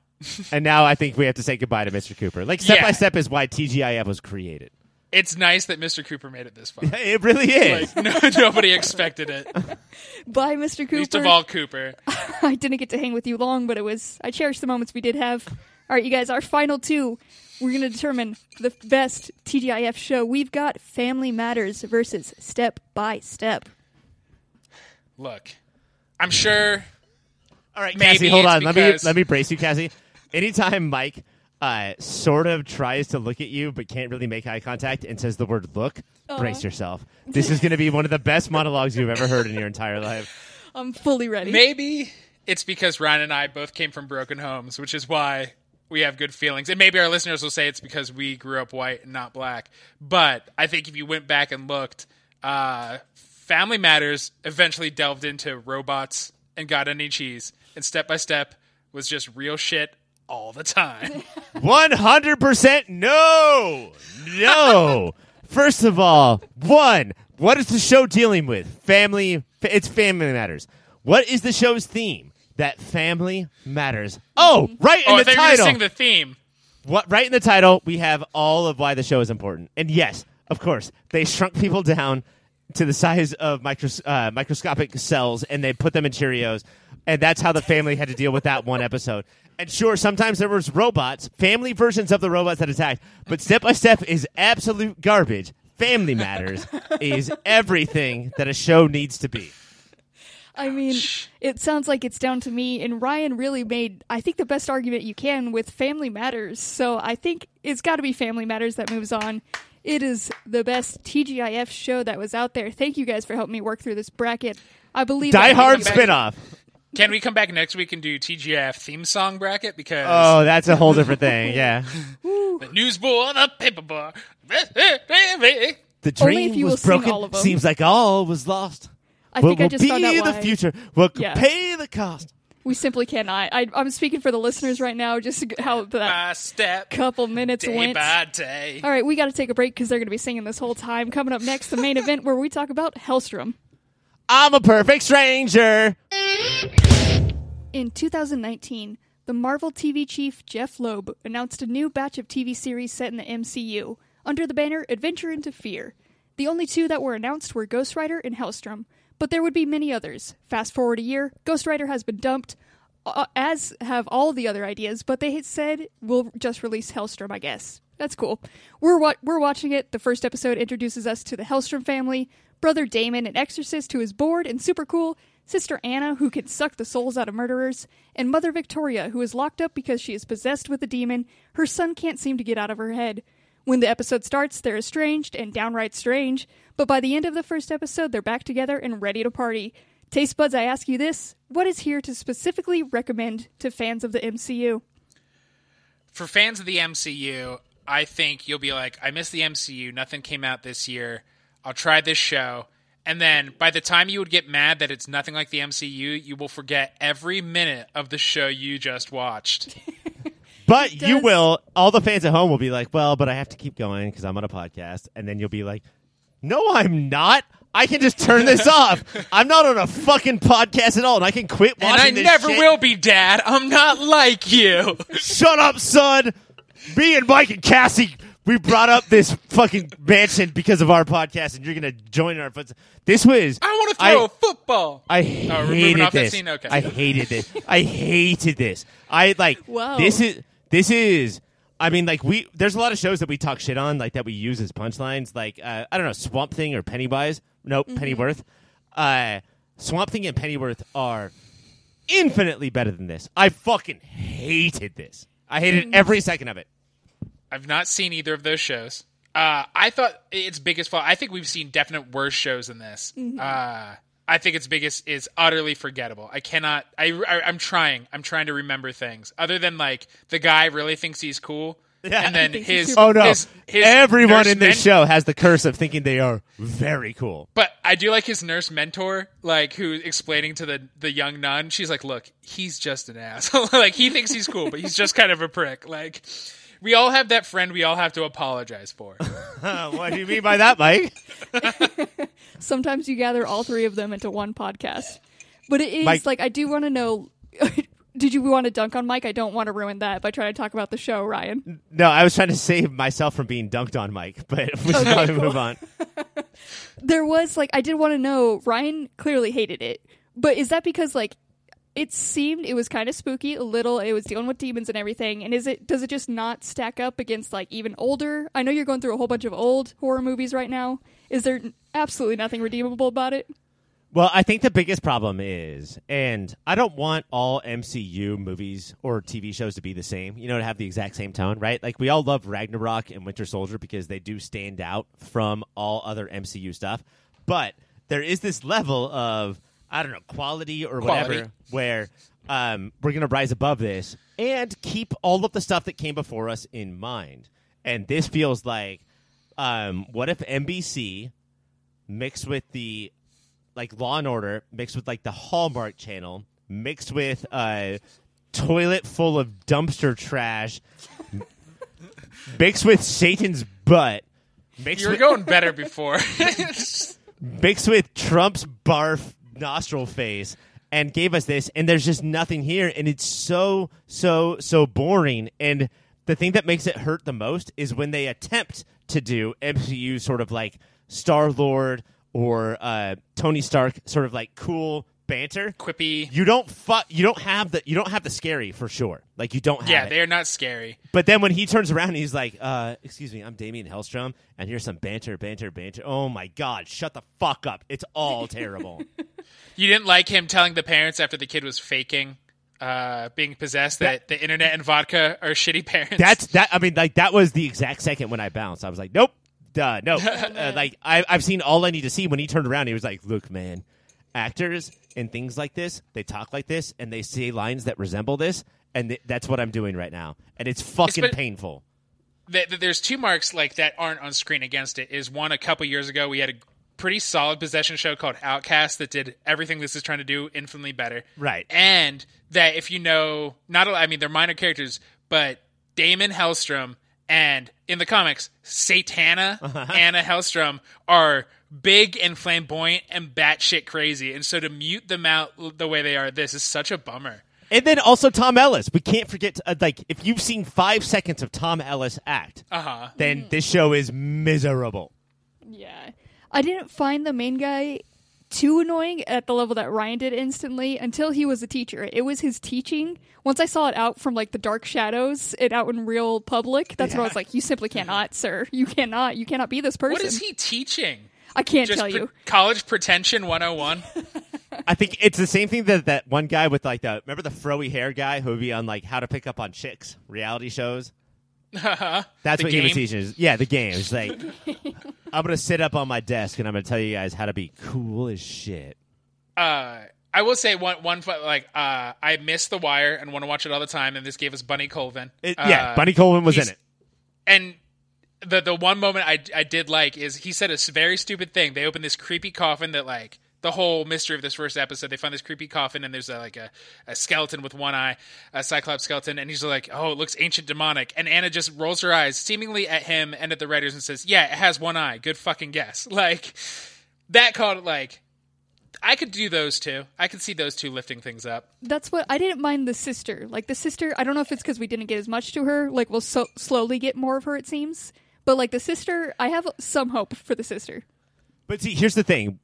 Speaker 2: And now I think we have to say goodbye to Mr. Cooper. Like step
Speaker 3: Yeah.
Speaker 2: by step is why TGIF was created.
Speaker 3: It's nice that mr cooper made it this far
Speaker 2: It really is.
Speaker 3: like no, nobody expected it
Speaker 1: Bye, Mr. Cooper.
Speaker 3: least of all cooper
Speaker 1: I didn't get to hang with you long, but it was I cherish the moments we did have. All right, you guys, our final two. We're going to determine the best TGIF show. We've got Family Matters versus Step by Step.
Speaker 3: look i'm sure
Speaker 2: All right, Cassie, hold
Speaker 3: it's
Speaker 2: on. Let me let me brace you, Cassie. Anytime Mike uh, sort of tries to look at you but can't really make eye contact and says the word "look," brace yourself. This is going to be one of the best monologues you've ever heard in your entire life.
Speaker 1: I'm fully ready.
Speaker 3: Maybe it's because Ryan and I both came from broken homes, which is why we have good feelings. And maybe our listeners will say it's because we grew up white and not black. But I think if you went back and looked, uh, Family Matters eventually delved into robots and got any cheese. And step by step was just real shit all the time.
Speaker 2: One hundred percent no, no. First of all, one. What is the show dealing with? Family. It's Family Matters. What is the show's theme? That family matters. Oh, right in
Speaker 3: oh,
Speaker 2: the
Speaker 3: thought you were going to
Speaker 2: title.
Speaker 3: sing the theme.
Speaker 2: What right in the title, we have all of why the show is important. And yes, of course, they shrunk people down to the size of micros- uh, microscopic cells and they put them in Cheerios. And that's how the family had to deal with that one episode. And sure, sometimes there was robots, family versions of the robots that attacked, but step by step is absolute garbage. Family Matters is everything that a show needs to be.
Speaker 1: I mean, it sounds like it's down to me, and Ryan really made, I think, the best argument you can with Family Matters. So I think it's got to be Family Matters that moves on. It is the best TGIF show that was out there. Thank you guys for helping me work through this bracket. I believe
Speaker 2: Die Hard spinoff.
Speaker 3: Can we come back next week and do TGF theme song bracket? Because
Speaker 2: Oh, that's a whole different thing. Yeah.
Speaker 3: the newsboy, the paperboy.
Speaker 2: The
Speaker 1: Only if
Speaker 2: dream
Speaker 1: you
Speaker 2: was broken.
Speaker 1: all of them.
Speaker 2: Seems like all was lost.
Speaker 1: I
Speaker 2: what
Speaker 1: think I
Speaker 2: will
Speaker 1: just
Speaker 2: be
Speaker 1: found out
Speaker 2: the
Speaker 1: why.
Speaker 2: future? What could
Speaker 1: Yeah.
Speaker 2: pay the cost?
Speaker 1: We simply cannot. I, I'm speaking for the listeners right now, just how that
Speaker 3: by step,
Speaker 1: couple minutes
Speaker 3: day
Speaker 1: went.
Speaker 3: by day.
Speaker 1: All right, we got to take a break because they're going to be singing this whole time. Coming up next, the main event where we talk about Helstrom.
Speaker 2: I'm a perfect stranger.
Speaker 1: In 2019, the Marvel TV chief Jeph Loeb announced a new batch of TV series set in the MCU under the banner Adventure into Fear. The only two that were announced were Ghost Rider and Helstrom, but there would be many others. Fast forward a year, Ghost Rider has been dumped, uh, as have all the other ideas, but they had said we'll just release Helstrom, I guess. That's cool. We're wa- we're watching it. The first episode introduces us to the Helstrom family, brother Damon, an exorcist who is bored and super cool, sister Anna, who can suck the souls out of murderers, and mother Victoria, who is locked up because she is possessed with a demon her son can't seem to get out of her head. When the episode starts, they're estranged and downright strange, but by the end of the first episode, they're back together and ready to party. Taste buds, I ask you this what is here to specifically recommend to fans of the MCU?
Speaker 3: For fans of the MCU, I think you'll be like, I miss the MCU. Nothing came out this year. I'll try this show. And then by the time you would get mad that it's nothing like the MCU, you will forget every minute of the show you just watched.
Speaker 2: But you will. All the fans at home will be like, "Well, but I have to keep going because I'm on a podcast." And then you'll be like, "No, I'm not. I can just turn this off. I'm not on a fucking podcast at all, and I can quit
Speaker 3: and I
Speaker 2: this
Speaker 3: never
Speaker 2: shit.
Speaker 3: will be, Dad. I'm not like you.
Speaker 2: Shut up, son. Me and Mike and Cassie, we brought up this fucking mansion because of our podcast, and you're gonna join our footsteps. This was.
Speaker 3: I want to throw
Speaker 2: I-
Speaker 3: a football.
Speaker 2: I
Speaker 3: Oh, we're moving
Speaker 2: hated
Speaker 3: off that
Speaker 2: this.
Speaker 3: scene? Okay.
Speaker 2: I hated this. I hated this. I like.
Speaker 1: Wow.
Speaker 2: This is. This is. I mean, like we. There's a lot of shows that we talk shit on, like that we use as punchlines. Like uh, I don't know, Swamp Thing or Pennywise. Nope, Pennyworth. Uh, Swamp Thing and Pennyworth are infinitely better than this. I fucking hated this. I hated every second of it.
Speaker 3: I've not seen either of those shows. Uh, I thought its biggest flaw. I think we've seen definite worse shows than this. Uh, I think its biggest is utterly forgettable. I cannot. I, I I'm trying. I'm trying to remember things other than like the guy really thinks he's cool and then his
Speaker 2: Oh no!
Speaker 3: his, his
Speaker 2: Everyone in this
Speaker 3: men-
Speaker 2: show has the curse of thinking they are very cool.
Speaker 3: But I do like his nurse mentor, like who explaining to the the young nun. She's like, "Look, he's just an asshole. like he thinks he's cool, but he's just kind of a prick. Like we all have that friend we all have to apologize for."
Speaker 2: what do you mean by that, Mike?
Speaker 1: Sometimes you gather all three of them into one podcast. But it is
Speaker 2: Mike-
Speaker 1: like I do want to know. did you want to dunk on Mike? I don't want to ruin that by trying to talk about the show, Ryan.
Speaker 2: No, I was trying to save myself from being dunked on, Mike. But we should probably move on.
Speaker 1: There was like I did want to know. Ryan clearly hated it, but is that because like it seemed it was kind of spooky, a little. It was dealing with demons and everything. And is it does it just not stack up against like even older? I know you're going through a whole bunch of old horror movies right now. Is there absolutely nothing redeemable about it?
Speaker 2: Well, I think the biggest problem is, and I don't want all MCU movies or TV shows to be the same, you know, to have the exact same tone, right? Like, we all love Ragnarok and Winter Soldier because they do stand out from all other MCU stuff. But there is this level of, I don't know, quality or
Speaker 3: Quality.
Speaker 2: whatever, where um, we're going to rise above this and keep all of the stuff that came before us in mind. And this feels like, um, what if NBC mixed with the like Law and Order mixed with like the Hallmark Channel mixed with a toilet full of dumpster trash mixed with Satan's butt mixed
Speaker 3: You were
Speaker 2: with,
Speaker 3: going better before.
Speaker 2: mixed with Trump's barf nostril phase and gave us this and there's just nothing here and it's so so so boring and the thing that makes it hurt the most is when they attempt to do MCU sort of like Star Lord or uh, Tony Stark sort of like cool banter
Speaker 3: Quippy.
Speaker 2: you don't fu- you don't have the you don't have the scary for sure like you don't have
Speaker 3: Yeah, they're not scary.
Speaker 2: But then when he turns around, he's like, uh, "Excuse me, I'm Damien Helstrom, and here's some banter, banter, banter." Oh my god, shut the fuck up! It's all terrible.
Speaker 3: You didn't like him telling the parents after the kid was faking uh, being possessed that the internet and vodka are shitty parents.
Speaker 2: That's that. I mean, like that was the exact second when I bounced. I was like, "Nope, duh, no." uh, like I, I've seen all I need to see. When he turned around, he was like, "Look, man, actors and things like this, they talk like this, and they say lines that resemble this." And th- that's what I'm doing right now, and it's fucking
Speaker 3: Espe-
Speaker 2: painful.
Speaker 3: Th- th- there's two marks like that aren't on screen against it. Is one a couple years ago we had a pretty solid possession show called Outcast that did everything this is trying to do infinitely better.
Speaker 2: Right.
Speaker 3: And that if you know not a- I mean they're minor characters, but Damon Helstrom and in the comics Satana Anna Helstrom are big and flamboyant and batshit crazy. And so to mute them out the way they are, this is such a bummer.
Speaker 2: And then also Tom Ellis. We can't forget, uh, like, if you've seen five seconds of Tom Ellis act,
Speaker 3: Uh huh.
Speaker 2: then this show is miserable.
Speaker 1: Yeah. I didn't find the main guy too annoying at the level that Ryan did instantly until he was a teacher. It was his teaching. Once I saw it out from like the dark shadows and out in real public, that's where I was like, you simply cannot, sir. You cannot. You cannot be this person.
Speaker 3: What is he teaching?
Speaker 1: I can't
Speaker 3: Just
Speaker 1: tell
Speaker 3: pre-
Speaker 1: you.
Speaker 3: college pretension 101.
Speaker 2: I think it's the same thing that that one guy with like the remember the froey hair guy who would be on like how to pick up on chicks reality shows. That's
Speaker 3: The
Speaker 2: what he was teaching. us. Yeah, the game. It's like I'm gonna sit up on my desk and I'm gonna tell you guys how to be cool as shit.
Speaker 3: uh, I will say one one like uh, I miss The Wire and want to watch it all the time, and this gave us Bunny Colvin.
Speaker 2: It-
Speaker 3: Uh,
Speaker 2: yeah, Bunny Colvin was in it.
Speaker 3: and the the one moment I I did like is he said a very stupid thing. They opened this creepy coffin that like the whole mystery of this first episode. They find this creepy coffin and there's a, like a, a skeleton with one eye, a cyclops skeleton, and he's like, "Oh, it looks ancient demonic." And Anna just rolls her eyes, seemingly at him and at the writers, and says, "Yeah, it has one eye. Good fucking guess." Like that called it like. I could do those two. I could see those two lifting things up.
Speaker 1: That's what I didn't mind the sister. Like the sister, I don't know if it's because we didn't get as much to her. Like we'll so- slowly get more of her, it seems. But like the sister, I have some hope for the sister.
Speaker 2: But see, here's the thing.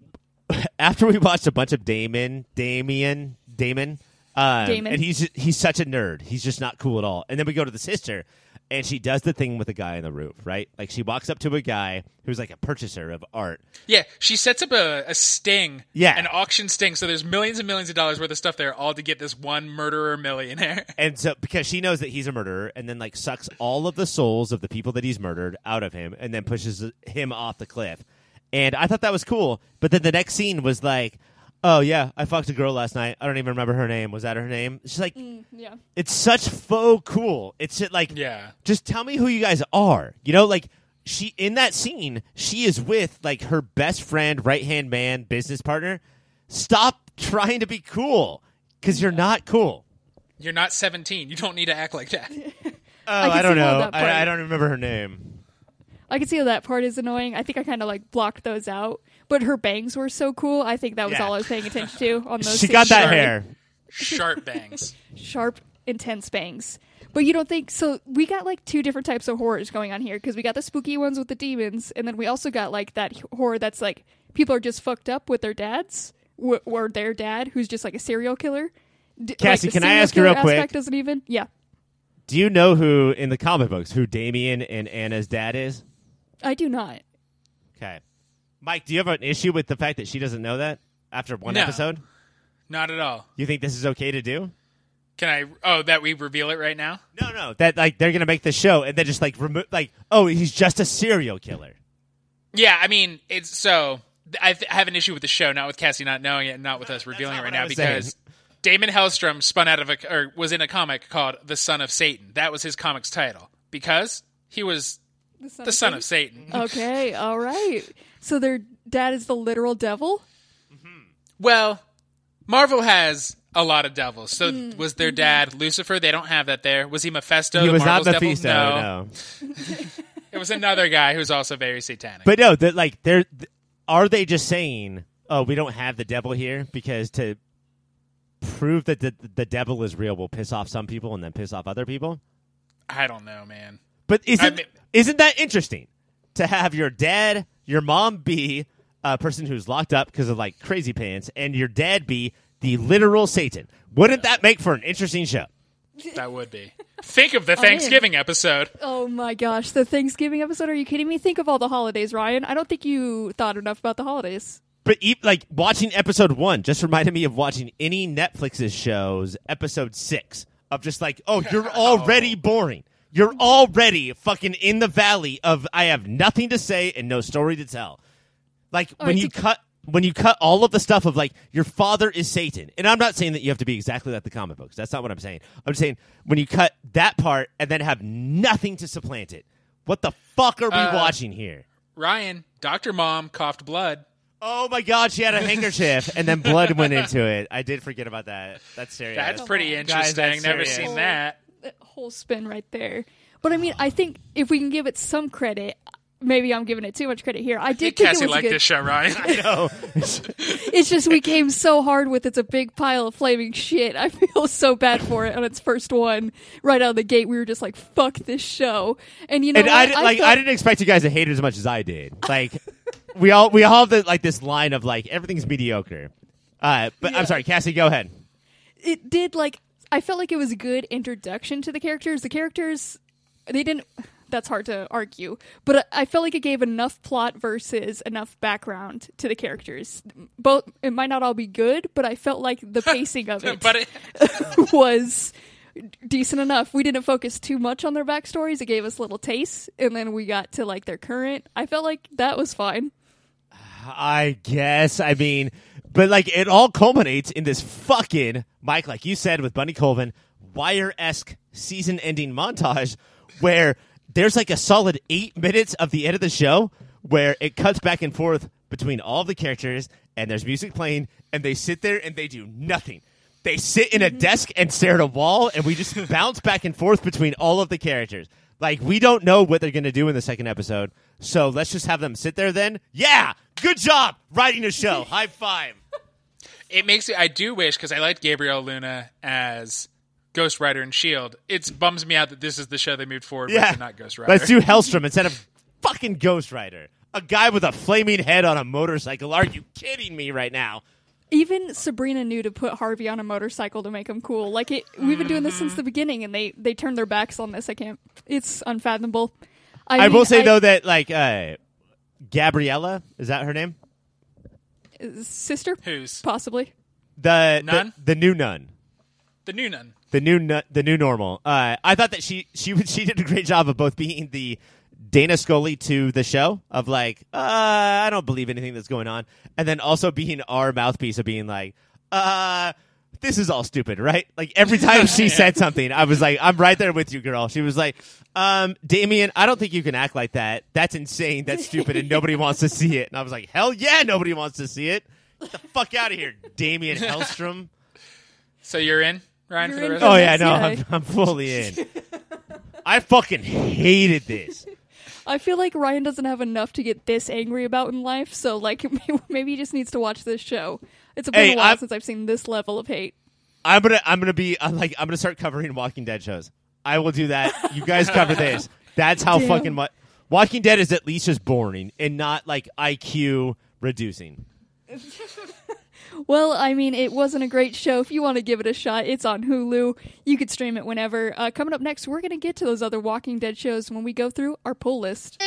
Speaker 2: After we watched a bunch of Damon, Damien, Damon, um,
Speaker 1: Damon.
Speaker 2: and he's he's such a nerd. He's just not cool at all. And then we go to the sister, and she does the thing with the guy on the roof, right? Like she walks up to a guy who's like a purchaser of art.
Speaker 3: Yeah, she sets up a, a sting,
Speaker 2: Yeah.
Speaker 3: an auction sting. So there's millions and millions of dollars worth of stuff there, all to get this one murderer millionaire.
Speaker 2: And so because she knows that he's a murderer, and then like sucks all of the souls of the people that he's murdered out of him, and then pushes him off the cliff. And I thought that was cool. But then the next scene was like, "Oh yeah, I fucked a girl last night. I don't even remember her name. Was that her name?" She's like,
Speaker 1: Yeah.
Speaker 2: "It's such faux cool. It's like,
Speaker 3: Yeah.
Speaker 2: just tell me who you guys are. You know, like she in that scene, she is with like her best friend, right hand man, business partner. Stop trying to be cool because you're not cool.
Speaker 3: You're not 17. You don't need to act like that.
Speaker 2: Oh,
Speaker 1: can
Speaker 2: I, don't know. I, I don't remember her name.
Speaker 1: I can see how that part is annoying. I think I kind of like blocked those out. But her bangs were so cool. I think that was
Speaker 2: Yeah.
Speaker 1: all I was paying attention to on those.
Speaker 2: She got that
Speaker 3: Sure.
Speaker 2: hair.
Speaker 3: Sharp bangs.
Speaker 1: sharp, intense bangs. But you don't think so? We got like two different types of horrors going on here because we got the spooky ones with the demons, and then we also got like that h- horror that's like people are just fucked up with their dads w- or their dad who's just like a serial killer. D-
Speaker 2: Cassie,
Speaker 1: the
Speaker 2: can I
Speaker 1: serial
Speaker 2: ask you
Speaker 1: killer
Speaker 2: real quick?
Speaker 1: Aspect doesn't even. Yeah,
Speaker 2: Do you know who in the comic books who Damien and Anna's dad is?
Speaker 1: I do not.
Speaker 2: Okay, Mike, do you have an issue with the fact that she doesn't know that after one
Speaker 3: No.
Speaker 2: episode?
Speaker 3: Not at all.
Speaker 2: You think this is okay to do?
Speaker 3: Can I? Oh, that we reveal it right now?
Speaker 2: No, no. That like they're gonna make the show and then just like remove like oh he's just a serial killer.
Speaker 3: Yeah, I mean, it's so. I, th- I have an issue with the show, not with Cassie not knowing it, and not with us revealing it right now,
Speaker 2: was
Speaker 3: because Damon Helstrom spun out of a or was in a comic called "The Son of Satan." That was his comic's title because he was
Speaker 1: The son,
Speaker 3: the son of Satan.
Speaker 1: Okay, all right. So their dad is the literal devil. Mm-hmm.
Speaker 3: Well, Marvel has a lot of devils. So mm-hmm. was their mm-hmm. dad Lucifer? They don't have that there. Was he Mephisto?
Speaker 2: he
Speaker 3: the
Speaker 2: was not
Speaker 3: Marvel's devil?
Speaker 2: Mephisto.
Speaker 3: No.
Speaker 2: no.
Speaker 3: it was another guy who's also very satanic.
Speaker 2: But no, that like they're th- are they just saying oh we don't have the devil here because to prove that the the devil is real will piss off some people and then piss off other people.
Speaker 3: I don't know, man.
Speaker 2: But isn't
Speaker 3: I mean-
Speaker 2: isn't that interesting to have your dad, your mom be a person who's locked up because of like crazy pants, and your dad be the literal Satan? Wouldn't that make for an interesting show?
Speaker 3: That would be. Think of the oh,
Speaker 1: in.
Speaker 3: Thanksgiving episode.
Speaker 1: Oh my gosh, the Thanksgiving episode. Are you kidding me? Think of all the holidays, Ryan. I don't think you thought enough about the holidays.
Speaker 2: But e- like watching episode one just reminded me of watching any Netflix's shows episode six of just like, oh, you're oh. already boring. You're already fucking in the valley of I have nothing to say and no story to tell. Like when you
Speaker 1: so-
Speaker 2: cut when you cut all of the stuff of like your father is Satan, and I'm not saying that you have to be exactly like the comic books. That's not what I'm saying. I'm saying when you cut that part and then have nothing to supplant it. What the fuck are we
Speaker 3: Uh,
Speaker 2: watching here?
Speaker 3: Ryan, Doctor Mom coughed blood.
Speaker 2: Oh my god, she had a handkerchief and then blood went into it. I did forget about that. That's serious.
Speaker 3: That's pretty interesting.
Speaker 2: Guys, that's
Speaker 3: Never
Speaker 2: serious.
Speaker 3: seen that.
Speaker 1: That whole spin right there. But I mean, I think if we can give it some credit, maybe I'm giving it too much credit here. I
Speaker 3: I
Speaker 1: did
Speaker 3: think
Speaker 1: think
Speaker 3: Cassie
Speaker 1: it was a
Speaker 3: liked
Speaker 1: good.
Speaker 3: this show, Ryan.
Speaker 2: no.
Speaker 1: It's just we came so hard with it's a big pile of flaming shit. I feel so bad for it on its first one. Right out of the gate, we were just like, "Fuck this show," and you know,
Speaker 2: and I didn't like
Speaker 1: felt-
Speaker 2: I didn't expect you guys to hate it as much as I did. Like we all we all have the, like this line of like everything's mediocre. Uh, but I'm sorry, Cassie, go ahead.
Speaker 1: it did like I felt like it was a good introduction to the characters. The characters they didn't that's hard to argue, but I felt like it gave enough plot versus enough background to the characters. Both it might not all be good, but I felt like the pacing of it,
Speaker 3: but it,
Speaker 1: was decent enough. We didn't focus too much on their backstories. It gave us little tastes, and then we got to like their current. I felt like that was fine.
Speaker 2: I guess. I mean, but like it all culminates in this fucking Mike, like you said with Bunny Colvin, wire esque season ending montage where there's like a solid eight minutes of the end of the show where it cuts back and forth between all the characters and there's music playing and they sit there and they do nothing. They sit in a mm-hmm. desk and stare at a wall and we just bounce back and forth between all of the characters. Like we don't know what they're going to do in the second episode. So let's just have them sit there then. Yeah, good job writing a show. High five.
Speaker 3: it makes me. I do wish because I liked Gabriel Luna as Ghost Rider and Shield. It bums me out that this is the show they moved forward
Speaker 2: Yeah,
Speaker 3: with, and not Ghost Rider.
Speaker 2: let's do Helstrom instead of fucking Ghost Rider. A guy with a flaming head on a motorcycle. Are you kidding me right now?
Speaker 1: Even Sabrina knew to put Harvey on a motorcycle to make him cool. Like it, we've been doing this
Speaker 2: Mm-hmm.
Speaker 1: since the beginning, and they they turned their backs on this. I can't. It's unfathomable.
Speaker 2: I,
Speaker 1: mean,
Speaker 2: will say
Speaker 1: I-
Speaker 2: though that like uh, Gabriella is that her name?
Speaker 1: sister,
Speaker 3: Who's
Speaker 1: possibly.
Speaker 2: The
Speaker 3: Nun?
Speaker 2: the, the new nun.
Speaker 3: the new nun?
Speaker 2: the new nu- the new normal. Uh, I thought that she she she did a great job of both being the Dana Scully to the show of like, uh, I don't believe anything that's going on, and then also being our mouthpiece of being like, uh, this is all stupid, right? Like every time she said something, I was like, I'm right there with you, girl. She was like, um, Damien, I don't think you can act like that. That's insane. That's stupid, and nobody wants to see it. And I was like, hell yeah, nobody wants to see it. Get the fuck out of here, Damien Helstrom.
Speaker 3: So you're in, Ryan,
Speaker 1: You're
Speaker 3: for the rest
Speaker 2: Oh
Speaker 3: of
Speaker 1: the
Speaker 2: yeah, no,
Speaker 1: guy.
Speaker 2: I'm, I'm fully in. I fucking hated this.
Speaker 1: I feel like Ryan doesn't have enough to get this angry about in life, so like maybe he just needs to watch this show. It's been
Speaker 2: Hey,
Speaker 1: a while
Speaker 2: I'm-
Speaker 1: since I've seen this level of hate.
Speaker 2: I'm gonna I'm gonna be I'm like I'm gonna start covering Walking Dead shows. I will do that. You guys cover this. That's how
Speaker 1: Damn.
Speaker 2: fucking much Walking Dead is at least just boring and not like IQ reducing.
Speaker 1: Well, I mean, it wasn't a great show. If you want to give it a shot, it's on Hulu. You could stream it whenever. Uh, coming up next, we're going to get to those other Walking Dead shows when we go through our pull list.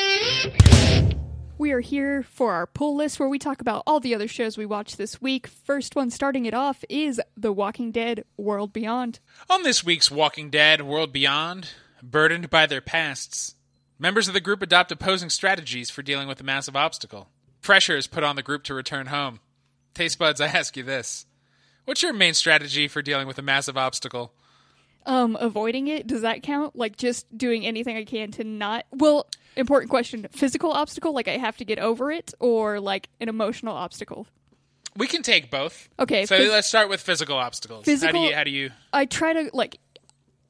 Speaker 1: We are here for our pull list where we talk about all the other shows we watched this week. First one starting it off is The Walking Dead World Beyond.
Speaker 3: On this week's Walking Dead World Beyond, burdened by their pasts, members of the group adopt opposing strategies for dealing with a massive obstacle. Pressure is put on the group to return home. Taste buds, I ask you this. What's your main strategy for dealing with a massive obstacle?
Speaker 1: Um, avoiding it, does that count? Like just doing anything I can to not. Well, important question. Physical obstacle, like I have to get over it, or like an emotional obstacle?
Speaker 3: We can take both.
Speaker 1: Okay,
Speaker 3: So
Speaker 1: phys-
Speaker 3: let's start with physical obstacles. how do you how do you
Speaker 1: I try to like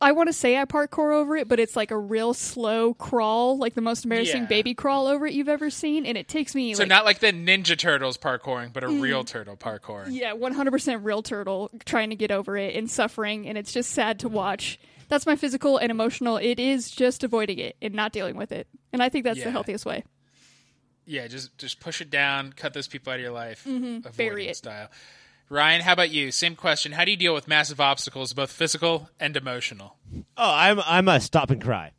Speaker 1: I want to say I parkour over it, but it's like a real slow crawl, like the most embarrassing
Speaker 3: Yeah.
Speaker 1: baby crawl over it you've ever seen, and it takes me
Speaker 3: So
Speaker 1: like
Speaker 3: not like the Ninja Turtles parkouring, but a mm. real turtle parkouring.
Speaker 1: yeah, 100% real turtle trying to get over it and suffering, and it's just sad to watch. That's my physical and emotional. It is just avoiding it and not dealing with it, and I think that's
Speaker 3: Yeah.
Speaker 1: the healthiest way.
Speaker 3: Yeah, just just push it down, cut those people out of your life, mm-hmm.
Speaker 1: bury
Speaker 3: avoiding
Speaker 1: it.
Speaker 3: style. Ryan, how about you? Same question. How do you deal with massive obstacles, both physical and emotional?
Speaker 2: Oh, I'm I'm a stop and cry.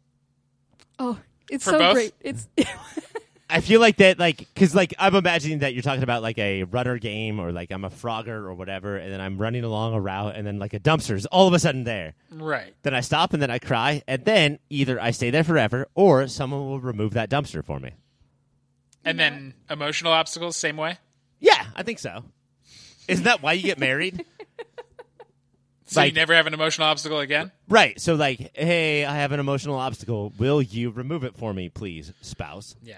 Speaker 1: Oh, it's
Speaker 3: For
Speaker 1: so
Speaker 3: both?
Speaker 1: great. It's
Speaker 2: I feel like that, like, because like I'm imagining that you're talking about like a runner game or like I'm a frogger or whatever, and then I'm running along a route, and then like a dumpster's all of a sudden there.
Speaker 3: Right.
Speaker 2: Then I stop and then I cry, and then either I stay there forever or someone will remove that dumpster for me.
Speaker 3: And then emotional obstacles, same way.
Speaker 2: Yeah, I think so. Isn't that why you get married?
Speaker 3: So you never have an emotional obstacle again.
Speaker 2: right. So like, hey, I have an emotional obstacle. Will you remove it for me, please, spouse?
Speaker 3: Yeah.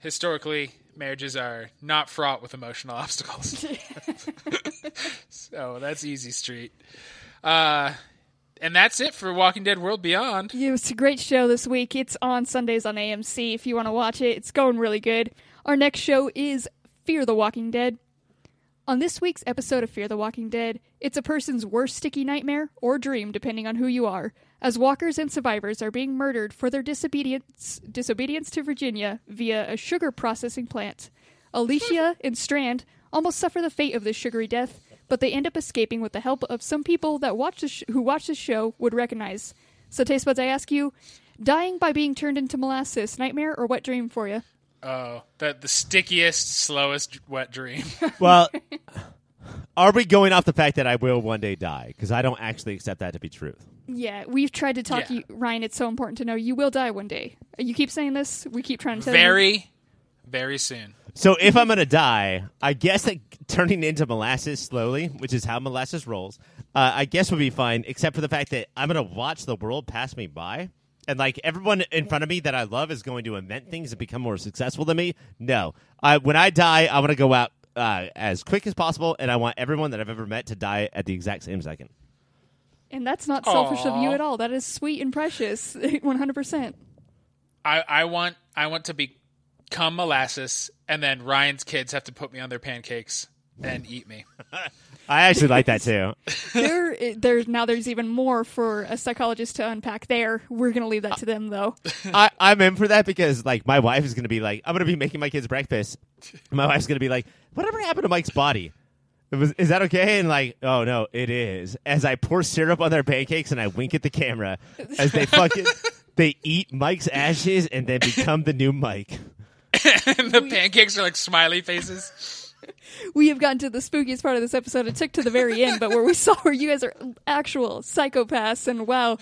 Speaker 3: Historically, marriages are not fraught with emotional obstacles. so that's easy street. Uh, and that's it for Walking Dead World Beyond.
Speaker 1: Yeah, it's a great show this week. It's on Sundays on AMC if you want to watch it. It's going really good. Our next show is Fear the Walking Dead. On this week's episode of Fear the Walking Dead, it's a person's worst sticky nightmare or dream, depending on who you are, as walkers and survivors are being murdered for their disobedience, disobedience to Virginia via a sugar processing plant. Alicia and Strand almost suffer the fate of this sugary death, but they end up escaping with the help of some people that watch the sh- who watch the show would recognize. So, Taste Buds, I ask you, dying by being turned into molasses, nightmare or wet dream for you?
Speaker 3: Oh, the the stickiest, slowest wet dream.
Speaker 2: Well, are we going off the fact that I will one day die? Because I don't actually accept that to be truth.
Speaker 1: Yeah, we've tried to talk
Speaker 3: Yeah.
Speaker 1: you, Ryan. It's so important to know you will die one day. You keep saying this. We keep trying to tell you.
Speaker 3: very, very soon.
Speaker 2: So if I'm gonna die, I guess that turning into molasses slowly, which is how molasses rolls, uh, I guess would be fine, except for the fact that I'm gonna watch the world pass me by, and like everyone in front of me that I love is going to invent things and become more successful than me. No, I, when I die, I want to go out uh, as quick as possible, and I want everyone that I've ever met to die at the exact same second.
Speaker 1: And that's not selfish of you at all. That is sweet and precious. 100%.
Speaker 3: I, I want I want to become molasses, and then Ryan's kids have to put me on their pancakes and eat me.
Speaker 2: I actually like that too.
Speaker 1: there, there's now there's even more for a psychologist to unpack there. We're going to leave that to them, though.
Speaker 2: I, I'm in for that because like my wife is gonna be like, I'm gonna be making my kids breakfast. My wife's gonna be like, whatever happened to Mike's body? Was, is that okay? And like, oh no, it is. As I pour syrup on their pancakes and I wink at the camera as they fucking they eat Mike's ashes and then become the new Mike.
Speaker 3: and the pancakes are like smiley faces.
Speaker 1: we have gotten to the spookiest part of this episode. It took to the very end, but where we saw where you guys are actual psychopaths and wow,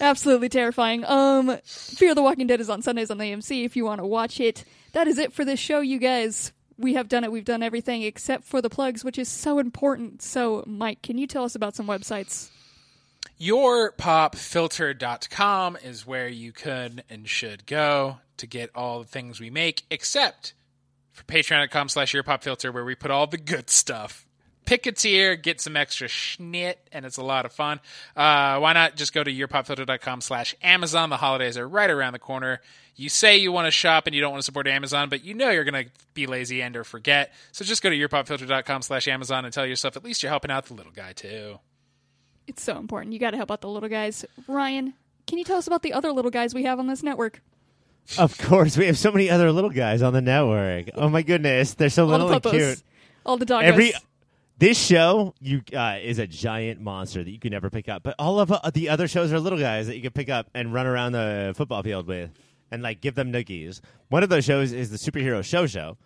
Speaker 1: absolutely terrifying. Um, Fear the Walking Dead is on Sundays on the AMC if you want to watch it. That is it for this show, you guys. We have done it. We've done everything except for the plugs, which is so important. So, Mike, can you tell us about some websites?
Speaker 3: yourpopfilter.com is where you could and should go to get all the things we make, except for patreon.com slash yourpopfilter, where we put all the good stuff. Pick a tier, get some extra schnit, and it's a lot of fun. Uh, why not just go to yourpopfilter.com slash Amazon? The holidays are right around the corner. You say you want to shop and you don't want to support Amazon, but you know you're going to be lazy and or forget. So just go to yourpopfilter.com slash Amazon and tell yourself at least you're helping out the little guy too.
Speaker 1: It's so important. You got to help out the little guys. Ryan, can you tell us about the other little guys we have on this network?
Speaker 2: Of course, we have so many other little guys on the network. Oh my goodness, they're so little
Speaker 1: the
Speaker 2: and cute.
Speaker 1: all the doggos.
Speaker 2: Every this show you uh, is a giant monster that you can never pick up, but all of uh, the other shows are little guys that you can pick up and run around the football field with, and like give them noogies. One of those shows is the superhero show show,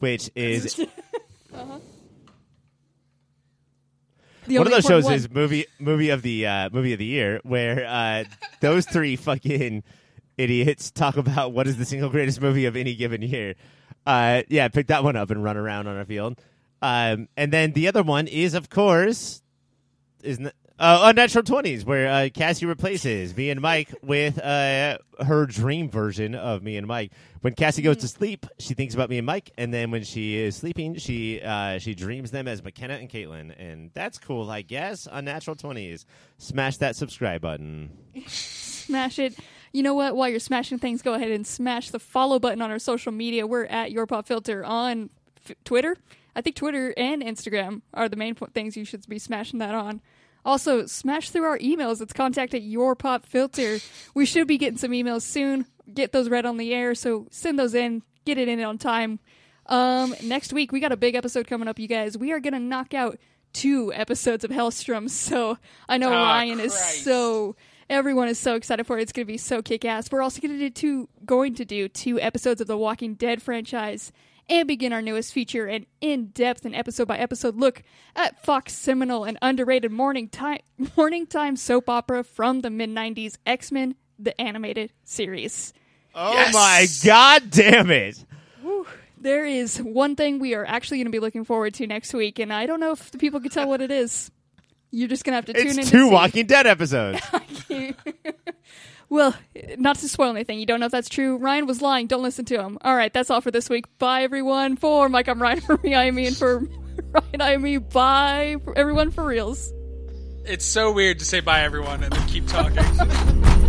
Speaker 2: which is
Speaker 1: The
Speaker 2: one of those shows
Speaker 1: important
Speaker 2: is movie movie of the uh, movie of the year, where uh, those three fucking idiots talk about what is the single greatest movie of any given year. Uh, yeah, pick that one up and run around on a field. Um, and then the other one is, of course, is uh, Unnatural Twenties, where uh, Cassie replaces me and Mike with uh, her dream version of me and Mike. When Cassie goes to sleep, she thinks about me and Mike, and then when she is sleeping, she uh, she dreams them as McKenna and Caitlin, and that's cool, I guess. Unnatural Twenties, smash that subscribe button.
Speaker 1: smash it. You know what? While you're smashing things, go ahead and smash the follow button on our social media. We're at Your Pop Filter on f- Twitter. I think Twitter and Instagram are the main po- things you should be smashing that on. Also, smash through our emails. It's contact at Your Pop Filter. We should be getting some emails soon. Get those read on the air, so send those in. Get it in on time. Um, next week we got a big episode coming up, you guys. We are gonna knock out two episodes of Helstrom. So I know
Speaker 3: Oh,
Speaker 1: Ryan is so everyone is so excited for it. It's gonna be so kick ass. We're also gonna do two going to do two episodes of the Walking Dead franchise and begin our newest feature an in depth and episode by episode look at Fox seminal and underrated morning time morning time soap opera from the mid nineties, X Men the animated series.
Speaker 2: Oh
Speaker 3: Yes!
Speaker 2: my god damn it!
Speaker 1: There is one thing we are actually going to be looking forward to next week, and I don't know if the people can tell what it is. You're just going to have to tune in.
Speaker 2: It's
Speaker 1: to
Speaker 2: two
Speaker 1: see.
Speaker 2: Walking Dead episodes.
Speaker 1: Well, not to spoil anything, you don't know if that's true. Ryan was lying. Don't listen to him. All right, that's all for this week. Bye, everyone. For Mike, I'm Ryan. For me, I am me, and for Ryan, I am me. Bye, everyone, for reals.
Speaker 3: It's so weird to say bye, everyone, and then keep talking.